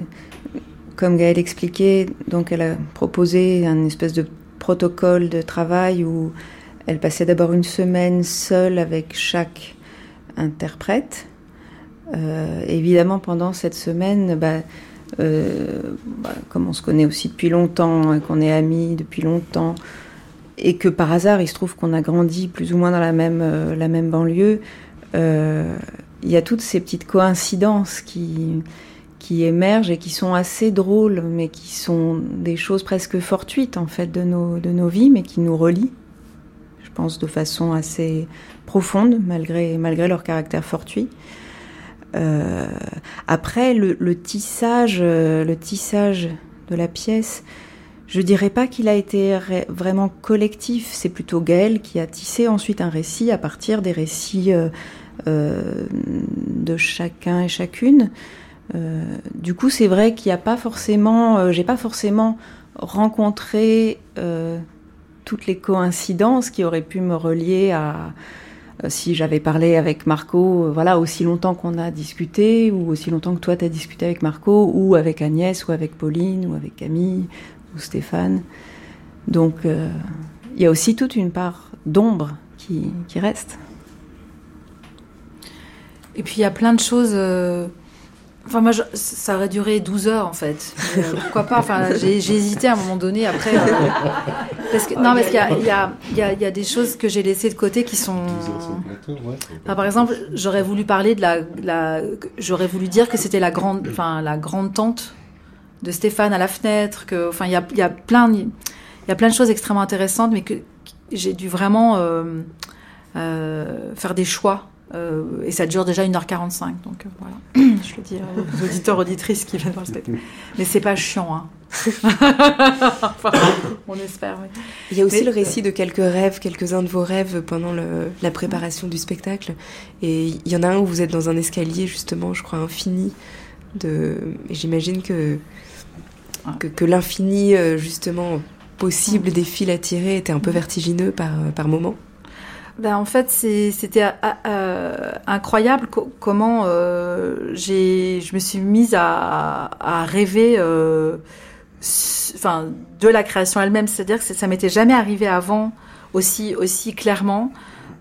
comme Gaëlle expliquait, donc elle a proposé un espèce de protocole de travail où elle passait d'abord une semaine seule avec chaque interprète. Euh, évidemment, pendant cette semaine, bah, bah, comme on se connaît aussi depuis longtemps, qu'on est amis depuis longtemps, et que par hasard, il se trouve qu'on a grandi plus ou moins dans la même, euh, la même banlieue, euh, il y a toutes ces petites coïncidences qui, qui émergent et qui sont assez drôles, mais qui sont des choses presque fortuites en fait de nos, de nos vies, mais qui nous relient, je pense, de façon assez profonde, malgré, malgré leur caractère fortuit. Après, le, tissage, le tissage de la pièce, je dirais pas qu'il a été vraiment collectif. C'est plutôt Gaël qui a tissé ensuite un récit à partir des récits de chacun et chacune. du coup, c'est vrai qu'il n'y a pas forcément, j'ai pas forcément rencontré toutes les coïncidences qui auraient pu me relier à euh, si j'avais parlé avec Marco, euh, voilà, aussi longtemps qu'on a discuté, ou aussi longtemps que toi tu as discuté avec Marco, ou avec Agnès, ou avec Pauline, ou avec Camille, ou Stéphane. Donc euh, il y a aussi toute une part d'ombre qui, qui, reste. Et puis il y a plein de choses. Enfin, moi, ça aurait duré 12 heures, en fait. Euh, pourquoi pas Enfin, j'ai hésité à un moment donné, après. Euh, parce que, non, parce qu'il y, y, y, y a, des choses que j'ai laissées de côté qui sont. par exemple, j'aurais voulu parler de la. la j'aurais voulu dire que c'était la grande, enfin, la grande tante de Stéphane à la fenêtre. Que, enfin, il y a, y, a plein, il y a plein de choses extrêmement intéressantes, mais que j'ai dû vraiment euh, faire des choix euh, et ça dure déjà 1h45, donc euh, voilà. Je le dis aux auditeurs, auditrices qui viennent voir le spectacle. Mais c'est pas chiant, hein. enfin, on espère, oui. Il y a aussi le récit de quelques rêves, quelques-uns de vos rêves pendant le, la préparation du spectacle. Et il y en a un où vous êtes dans un escalier, justement, je crois, infini. De... Et j'imagine que, que, que l'infini, euh, justement, possible des fils à tirer était un peu vertigineux par, par moments. Ben, en fait, c'était euh, euh, incroyable comment euh, je me suis mise à, rêver enfin, de la création elle-même. C'est-à-dire que ça m'était jamais arrivé avant aussi, aussi clairement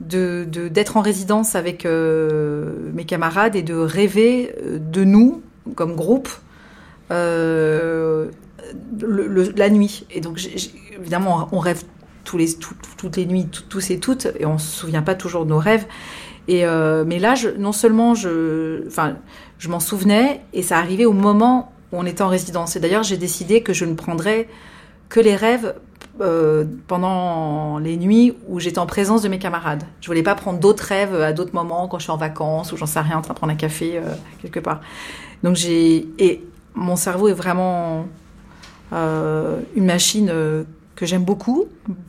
d'être de, en résidence avec mes camarades et de rêver de nous comme groupe la nuit. Et donc, évidemment, on rêve les, toutes les nuits, tous et toutes, et on se souvient pas toujours de nos rêves. Et euh, mais là, non seulement je, enfin, je m'en souvenais, et ça arrivait au moment où on était en résidence. Et d'ailleurs, j'ai décidé que je ne prendrais que les rêves euh, pendant les nuits où j'étais en présence de mes camarades. Je voulais pas prendre d'autres rêves à d'autres moments quand je suis en vacances ou j'en sais rien en train de prendre un café euh, quelque part. Donc j'ai et mon cerveau est vraiment une machine que j'aime beaucoup,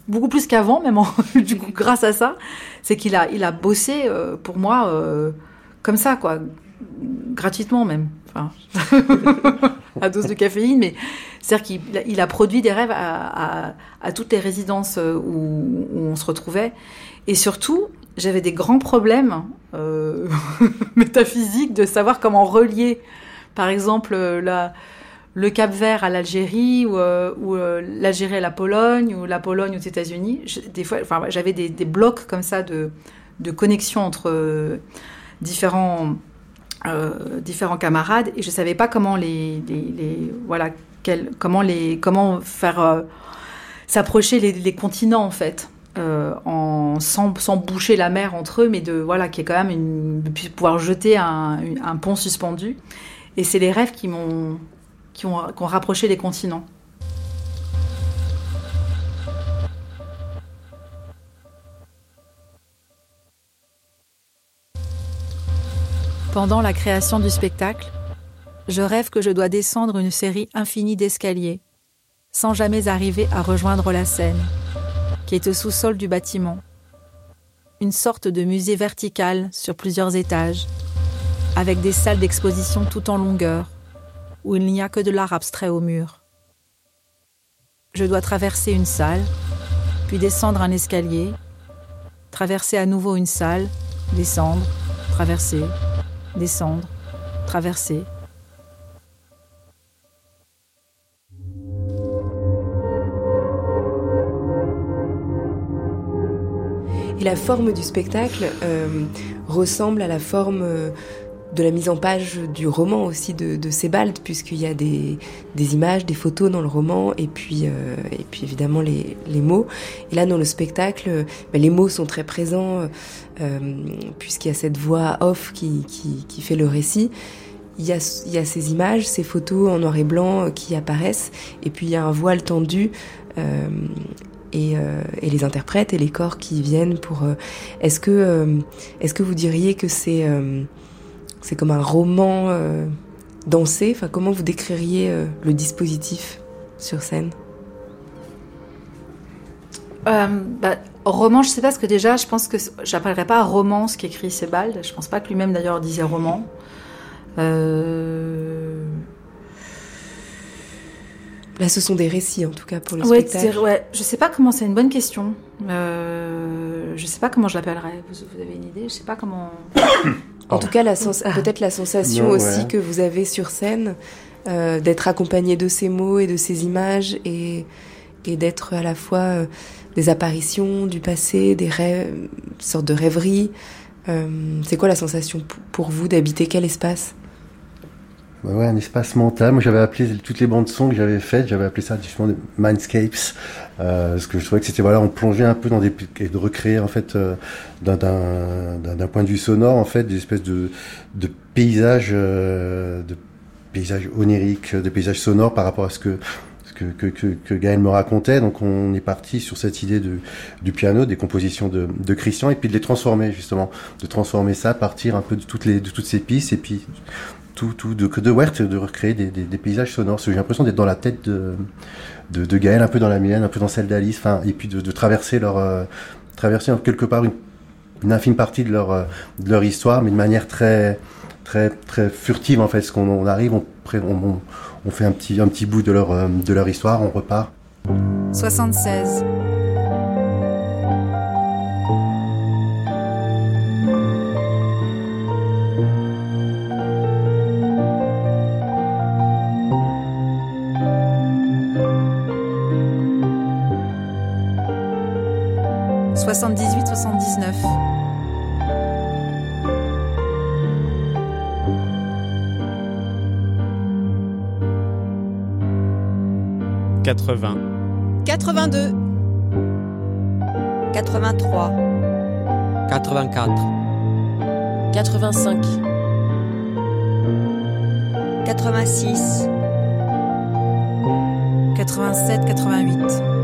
beaucoup plus qu'avant, même du coup, grâce à ça, c'est qu'il a, il a bossé euh, pour moi euh, comme ça, quoi, gratuitement même, enfin, à dose de caféine, mais c'est-à-dire qu'il il a produit des rêves à, à, toutes les résidences euh, où, où, on se retrouvait, et surtout, j'avais des grands problèmes métaphysiques de savoir comment relier, par exemple, la le Cap Vert à l'Algérie ou, euh, euh, l'Algérie à la Pologne ou la Pologne aux États-Unis. Des fois, enfin, j'avais des, blocs comme ça de, de connexion entre euh, différents différents camarades et je savais pas comment les, les, voilà comment les comment faire s'approcher les, continents en fait. en, sans, sans, boucher la mer entre eux, mais de voilà, qui est quand même de pouvoir jeter un pont suspendu. Et c'est les rêves qui m'ont qui ont, rapproché les continents. Pendant la création du spectacle, je rêve que je dois descendre une série infinie d'escaliers, sans jamais arriver à rejoindre la scène, qui est au sous-sol du bâtiment. Une sorte de musée vertical sur plusieurs étages, avec des salles d'exposition tout en longueur, où il n'y a que de l'art abstrait au mur. Je dois traverser une salle, puis descendre un escalier, traverser à nouveau une salle, descendre, traverser, descendre, traverser. Et la forme du spectacle euh, ressemble à la forme euh, de la mise en page du roman aussi de, de Sebald, puisqu'il y a des, des, images, des photos dans le roman, et puis, euh, et puis évidemment les, les, mots. Et là, dans le spectacle, ben, les mots sont très présents, euh, puisqu'il y a cette voix off qui, qui, qui, fait le récit. Il y, a, il y a ces images, ces photos en noir et blanc qui apparaissent, et puis il y a un voile tendu. Euh, et, euh, et, les interprètes et les corps qui viennent pour. Euh, est-ce que, est-ce que vous diriez que c'est c'est comme un roman dansé. Enfin, comment vous décririez le dispositif sur scène? Bah, roman, je sais pas, parce que déjà, je pense que j'appellerais pas roman ce qu'écrit Sebald. Je pense pas que lui-même d'ailleurs disait roman. Euh... Là, ce sont des récits, en tout cas, pour le ouais, spectacle. Ouais, je sais pas comment, c'est une bonne question. Euh, je sais pas comment je l'appellerais. Vous, vous, avez une idée? Je sais pas comment. en tout cas, peut-être la sensation aussi que vous avez sur scène euh, d'être accompagné de ces mots et de ces images et, et d'être à la fois euh, des apparitions du passé, des rêves, une sorte de rêverie. Euh, c'est quoi la sensation pour vous d'habiter quel espace? Bah ouais, un espace mental. Moi, j'avais appelé toutes les bandes son que j'avais faites, j'avais appelé ça justement des mindscapes, euh, parce que je trouvais que c'était voilà, on plongeait un peu dans des et de recréer en fait euh, d'un point de vue sonore en fait des espèces de de paysages, euh, de paysages oniriques, de paysages sonores par rapport à ce que que, que, que, Gaël me racontait. Donc on est parti sur cette idée de, du piano, des compositions de, de, Christian, et puis de les transformer justement, de transformer ça, partir un peu de toutes, les, de toutes ces pistes, et puis tout, tout de, de Wert, de recréer des, des, paysages sonores. J'ai l'impression d'être dans la tête de, de, Gaël, un peu dans la mienne, un peu dans celle d'Alice, et puis de, traverser leur, euh, quelque part une, une, infime partie de leur, euh, de leur histoire, mais de manière très, très, très furtive en fait. Ce qu'on on arrive, on, on, on, fait un petit, un petit bout de leur, euh, de leur histoire, on repart. 76. Soixante-dix-huit, soixante-dix-neuf. 80. 82. 83. 84. 85. 86. 87, 88.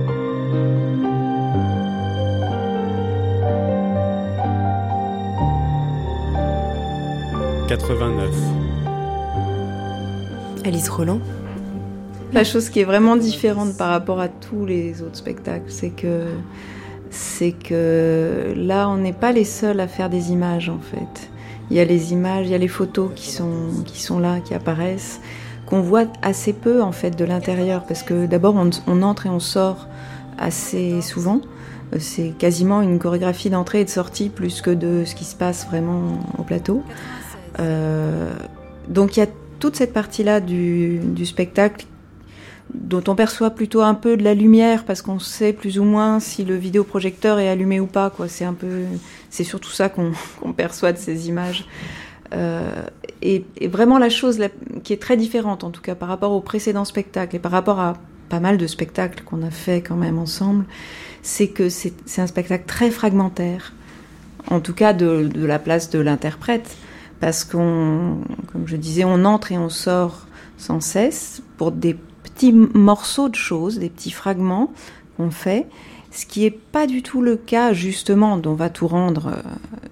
Alice Roland la chose qui est vraiment différente par rapport à tous les autres spectacles, c'est que c'est que là, on n'est pas les seuls à faire des images en fait. Il y a les images, il y a les photos qui sont qui sont là, qui apparaissent, qu'on voit assez peu en fait de l'intérieur, parce que d'abord on, on, entre et on sort assez souvent. C'est quasiment une chorégraphie d'entrée et de sortie plus que de ce qui se passe vraiment au plateau. Euh, donc il y a toute cette partie-là du, spectacle dont on perçoit plutôt un peu de la lumière parce qu'on sait plus ou moins si le vidéoprojecteur est allumé ou pas. Quoi. C'est un peu, c'est surtout ça qu'on, perçoit de ces images. Euh, et, vraiment la chose qui est très différente, en tout cas par rapport au précédent spectacle et par rapport à pas mal de spectacles qu'on a fait quand même ensemble, c'est que c'est, un spectacle très fragmentaire, en tout cas de la place de l'interprète, parce qu'on, comme je disais, on entre et on sort sans cesse pour des petits morceaux de choses, des petits fragments qu'on fait, ce qui n'est pas du tout le cas justement dont va tout rendre euh,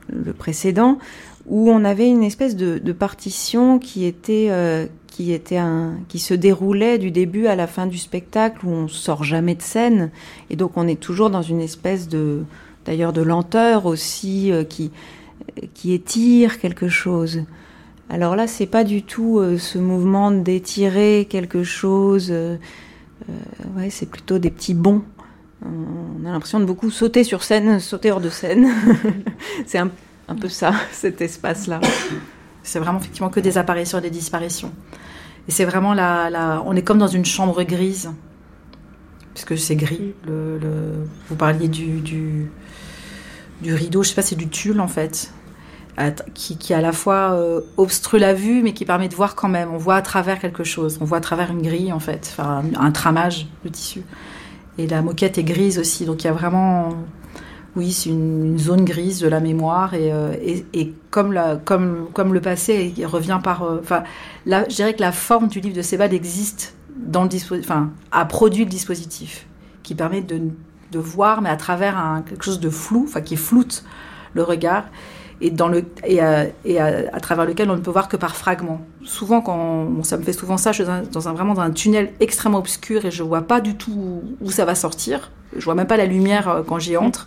le précédent, où on avait une espèce de, partition qui était euh, qui était un qui se déroulait du début à la fin du spectacle où on sort jamais de scène. Et donc on est toujours dans une espèce de d'ailleurs de lenteur aussi euh, qui qui étire quelque chose. Alors là, c'est pas du tout euh, ce mouvement d'étirer quelque chose. Euh, euh, ouais, c'est plutôt des petits bonds. On a l'impression de beaucoup sauter sur scène, sauter hors de scène. c'est un, peu ça, cet espace-là. C'est vraiment effectivement que des apparitions et des disparitions. Et c'est vraiment la, on est comme dans une chambre grise, puisque c'est gris. Le, vous parliez du, du, du rideau, je sais pas, c'est du tulle en fait qui, qui, à la fois euh, obstrue la vue, mais qui permet de voir quand même. On voit à travers quelque chose. On voit à travers une grille, en fait, enfin, un, un tramage de tissu. Et la moquette est grise aussi. Donc il y a vraiment. Oui, c'est une, zone grise de la mémoire. Et, euh, et, et, comme, la, comme, comme le passé revient par. Euh, enfin, là, je dirais que la forme du livre de Sebald existe dans le. Enfin, a produit le dispositif qui permet de, de voir, mais à travers un, quelque chose de flou, enfin, qui floute le regard et, dans le, et, à, et à, travers lequel on ne peut voir que par fragments. Souvent, quand ça me fait souvent ça, je suis dans un, vraiment dans un tunnel extrêmement obscur et je vois pas du tout où, ça va sortir. Je vois même pas la lumière euh, quand j'y entre.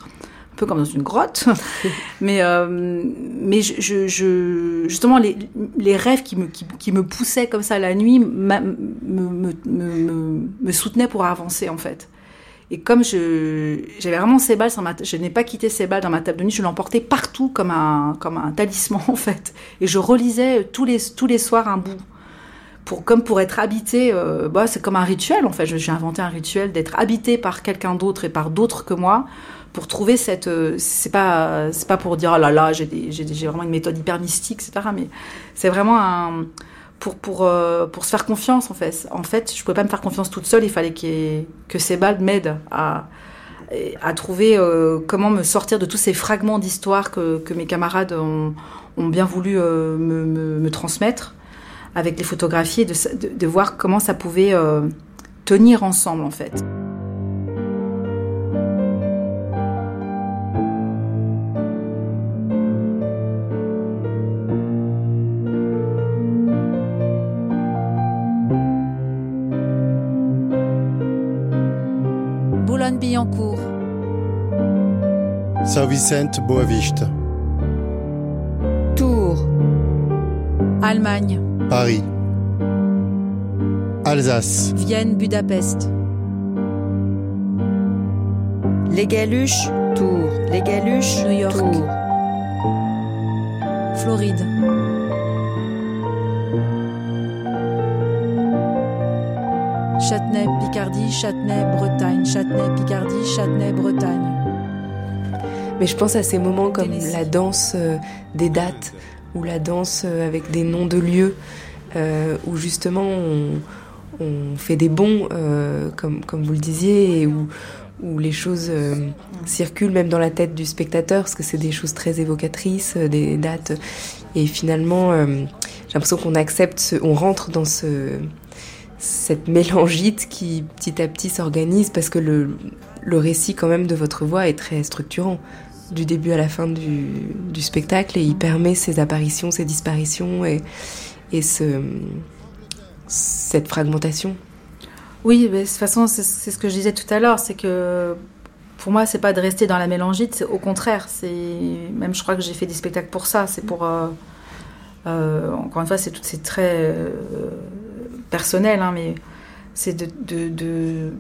Un peu comme dans une grotte. mais euh, mais je, je, justement, les, les rêves qui me, qui, qui, me poussaient comme ça la nuit me, me, me, me soutenaient pour avancer, en fait. Et comme j'avais vraiment ces balles, je n'ai pas quitté ces balles dans ma table de nuit, je l'emportais partout comme un, comme un talisman en fait. Et je relisais tous les, tous les soirs un bout. Pour, comme pour être habité, euh, bah, c'est comme un rituel en fait. J'ai inventé un rituel d'être habité par quelqu'un d'autre et par d'autres que moi pour trouver cette. Euh, c'est pas, c'est pas pour dire oh là là, j'ai vraiment une méthode hyper mystique, etc. Mais c'est vraiment un pour, pour, euh, pour se faire confiance, en fait. En fait, je ne pouvais pas me faire confiance toute seule, il fallait que ces balles m'aident à, à trouver euh, comment me sortir de tous ces fragments d'histoire que, que, mes camarades ont, bien voulu euh, me, me, me, transmettre avec les photographies et de, de voir comment ça pouvait tenir ensemble, en fait. Boulogne-Billancourt. Saint-Vicente, Boaviste. Tours. Allemagne. Paris. Alsace. Vienne, Budapest. Les Galuches, Tours. Les Galuches, New York. Tours. Floride. Châtenay, Picardie, Châtenay, Bretagne, Châtenay, Picardie, Châtenay, Bretagne. Mais je pense à ces moments comme la danse euh, des dates ou la danse euh, avec des noms de lieux euh, où justement on, fait des bons, comme, comme vous le disiez, et où, où les choses circulent même dans la tête du spectateur, parce que c'est des choses très évocatrices, des dates. Et finalement, j'ai l'impression qu'on accepte, on rentre dans ce cette mélangite qui petit à petit s'organise parce que le, le, récit quand même de votre voix est très structurant du début à la fin du, du spectacle et il permet ces apparitions, ces disparitions et, et ce, cette fragmentation. Oui, mais de toute façon, c'est ce que je disais tout à l'heure, c'est que pour moi, c'est pas de rester dans la mélangite, c'est au contraire. C'est même, je crois que j'ai fait des spectacles pour ça. C'est pour, euh, euh, encore une fois, c'est très euh, personnel, hein, mais c'est de,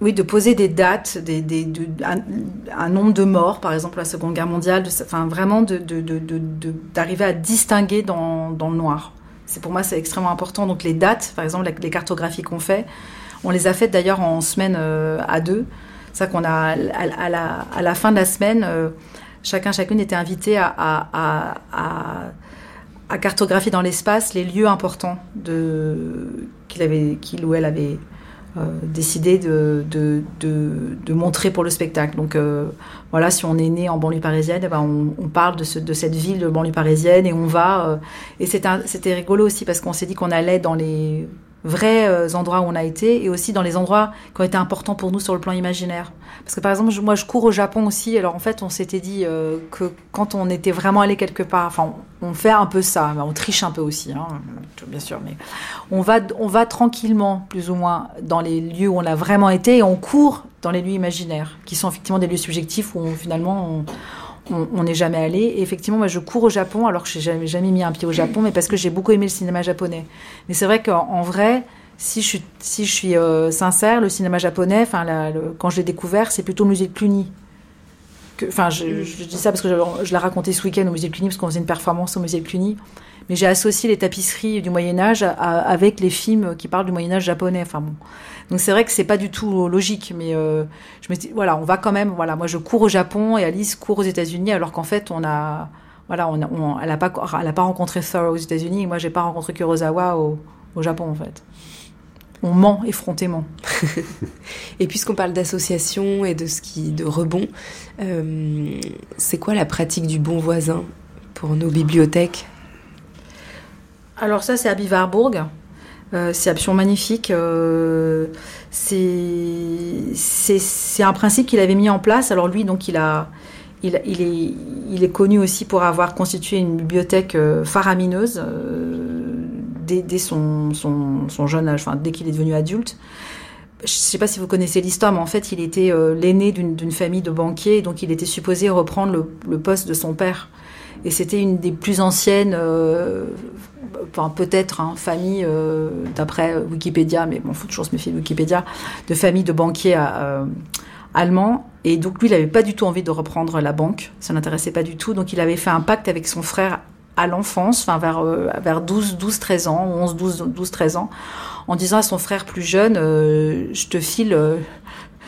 oui, de poser des dates, des, de, un, nombre de morts, par exemple, la Seconde Guerre mondiale, enfin, vraiment d'arriver à distinguer dans, le noir. C'est pour moi, c'est extrêmement important. Donc les dates, par exemple, les cartographies qu'on fait, on les a faites d'ailleurs en semaine euh, à deux. C'est qu'on a à, la, la, fin de la semaine, euh, chacun chacune était invité à, à cartographier dans l'espace les lieux importants qu'il avait, ou elle avait euh, décidé de, de, de, montrer pour le spectacle. Donc euh, voilà, si on est né en banlieue parisienne, eh ben on, on, parle de, ce, de cette ville de banlieue parisienne et on va. Euh, et c'était rigolo aussi parce qu'on s'est dit qu'on allait dans les vrais euh, endroits où on a été et aussi dans les endroits qui ont été importants pour nous sur le plan imaginaire. Parce que par exemple, moi je cours au Japon aussi, alors en fait on s'était dit euh, que quand on était vraiment allé quelque part, enfin on fait un peu ça, on triche un peu aussi, hein, bien sûr, mais on va, on va tranquillement plus ou moins dans les lieux où on a vraiment été et on court dans les lieux imaginaires, qui sont effectivement des lieux subjectifs où finalement on, on n'est jamais allé. Et effectivement, moi, je cours au Japon, alors que je n'ai jamais, mis un pied au Japon, mais parce que j'ai beaucoup aimé le cinéma japonais. Mais c'est vrai qu'en vrai, si je suis, euh, sincère, le cinéma japonais, quand je l'ai découvert, c'est plutôt le musée de Cluny. Enfin, je, je, dis ça parce que je, je l'ai raconté ce week-end au musée de Cluny, parce qu'on faisait une performance au musée de Cluny. Mais j'ai associé les tapisseries du Moyen Âge avec les films qui parlent du Moyen Âge japonais. Enfin bon, donc c'est vrai que c'est pas du tout logique, mais euh, je me dis voilà, on va quand même. Voilà, moi je cours au Japon et Alice court aux États-Unis, alors qu'en fait on a voilà, on, elle a pas elle a pas rencontré Thor aux États-Unis, et moi j'ai pas rencontré Kurosawa au, au Japon en fait on ment effrontément. et puisqu'on parle d'association et de ce qui de rebond, euh, c'est quoi la pratique du bon voisin pour nos bibliothèques? Alors ça, c'est à Bivarbourg. Euh, c'est absolument magnifique. Euh, c'est un principe qu'il avait mis en place. Alors lui, donc, il est, connu aussi pour avoir constitué une bibliothèque faramineuse dès, son, jeune âge, enfin, dès qu'il est devenu adulte. Je ne sais pas si vous connaissez l'histoire, mais en fait, il était l'aîné d'une famille de banquiers, donc il était supposé reprendre le, poste de son père. Et c'était une des plus anciennes, euh, peut-être, hein, famille, euh, d'après Wikipédia, mais bon, faut toujours se méfier de Wikipédia, de famille de banquiers euh, allemands. Et donc lui, il n'avait pas du tout envie de reprendre la banque, ça n'intéressait pas du tout. Donc il avait fait un pacte avec son frère à l'enfance, enfin vers, vers 12, 12, 13 ans, 11, 12, 12, 13 ans, en disant à son frère plus jeune, je te file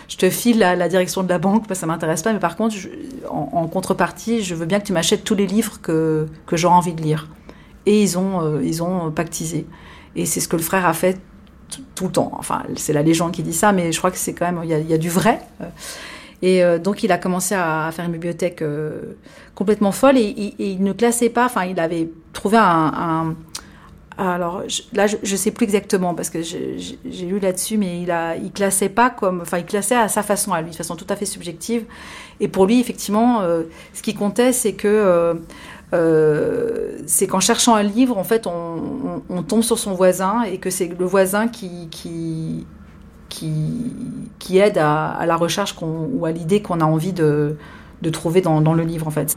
je te file la, direction de la banque, parce que ça m'intéresse pas, mais par contre, en, contrepartie, je veux bien que tu m'achètes tous les livres que, que j'aurai envie de lire. Et ils ont, euh, ils ont pactisé. Et c'est ce que le frère a fait tout le temps. Enfin, c'est la légende qui dit ça, mais je crois que c'est quand même, il y a, du vrai. Et euh, donc, il a commencé à, faire une bibliothèque euh, complètement folle et, il ne classait pas, enfin, il avait trouvé un, alors là, je, je sais plus exactement parce que j'ai lu là-dessus, mais il a, classait pas comme, enfin, il classait à sa façon, à lui, de façon tout à fait subjective. Et pour lui, effectivement, euh, ce qui comptait, c'est que euh, c'est qu'en cherchant un livre, en fait, on, on, on, tombe sur son voisin et que c'est le voisin qui, qui, qui, qui aide à, à la recherche ou à l'idée qu'on a envie de, de trouver dans, dans le livre, en fait.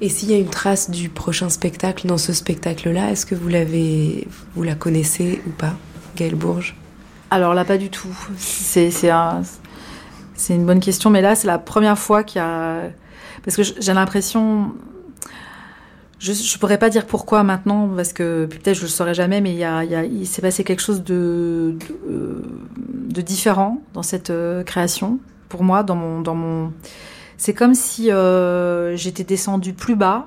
Et s'il y a une trace du prochain spectacle dans ce spectacle-là, est-ce que vous l'avez, vous la connaissez ou pas, Gaëlle Bourges? Alors là, pas du tout. C'est c'est un, c'est une bonne question, mais là, c'est la première fois qu'il y a parce que j'ai l'impression. Je ne pourrais pas dire pourquoi maintenant, parce que peut-être je le saurais jamais, mais il, s'est passé quelque chose de, différent dans cette création, pour moi, dans mon, c'est comme si euh, j'étais descendue plus bas.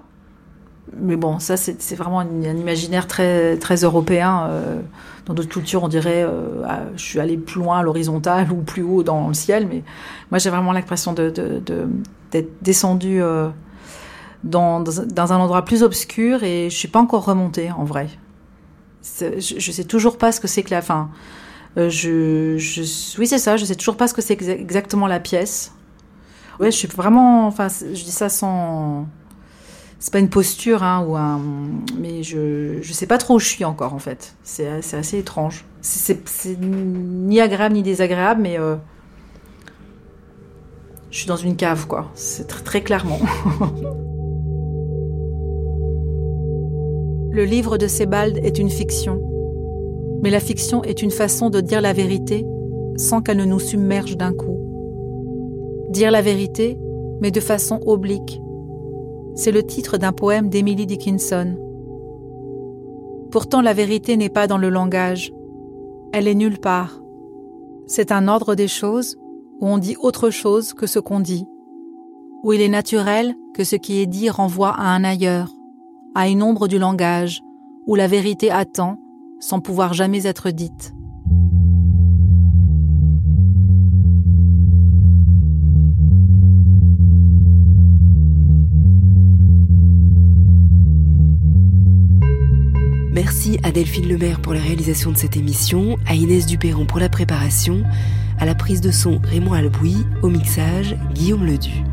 Mais bon, ça, c'est vraiment un, imaginaire très, très européen. Euh, dans d'autres cultures, on dirait euh, ah, je suis allée plus loin à l'horizontale ou plus haut dans le ciel. Mais moi, j'ai vraiment l'impression d'être de, descendue dans, un endroit plus obscur et je suis pas encore remontée, en vrai. Je, je sais toujours pas ce que c'est que la fin. Euh, oui, c'est ça, je sais toujours pas ce que c'est exactement la pièce. Ouais, je suis vraiment. Enfin, je dis ça sans. C'est pas une posture, hein, ou un. Mais je, je sais pas trop où je suis encore, en fait. C'est assez étrange. C'est ni agréable ni désagréable, mais. Euh, je suis dans une cave, quoi. C'est très clairement. Le livre de Sebald est une fiction. Mais la fiction est une façon de dire la vérité sans qu'elle ne nous submerge d'un coup dire la vérité, mais de façon oblique. C'est le titre d'un poème d'Emily Dickinson. Pourtant la vérité n'est pas dans le langage, elle est nulle part. C'est un ordre des choses où on dit autre chose que ce qu'on dit, où il est naturel que ce qui est dit renvoie à un ailleurs, à une ombre du langage, où la vérité attend sans pouvoir jamais être dite. Merci à Delphine Lemaire pour la réalisation de cette émission, à Inès Duperron pour la préparation, à la prise de son Raymond Albouy, au mixage Guillaume Ledu.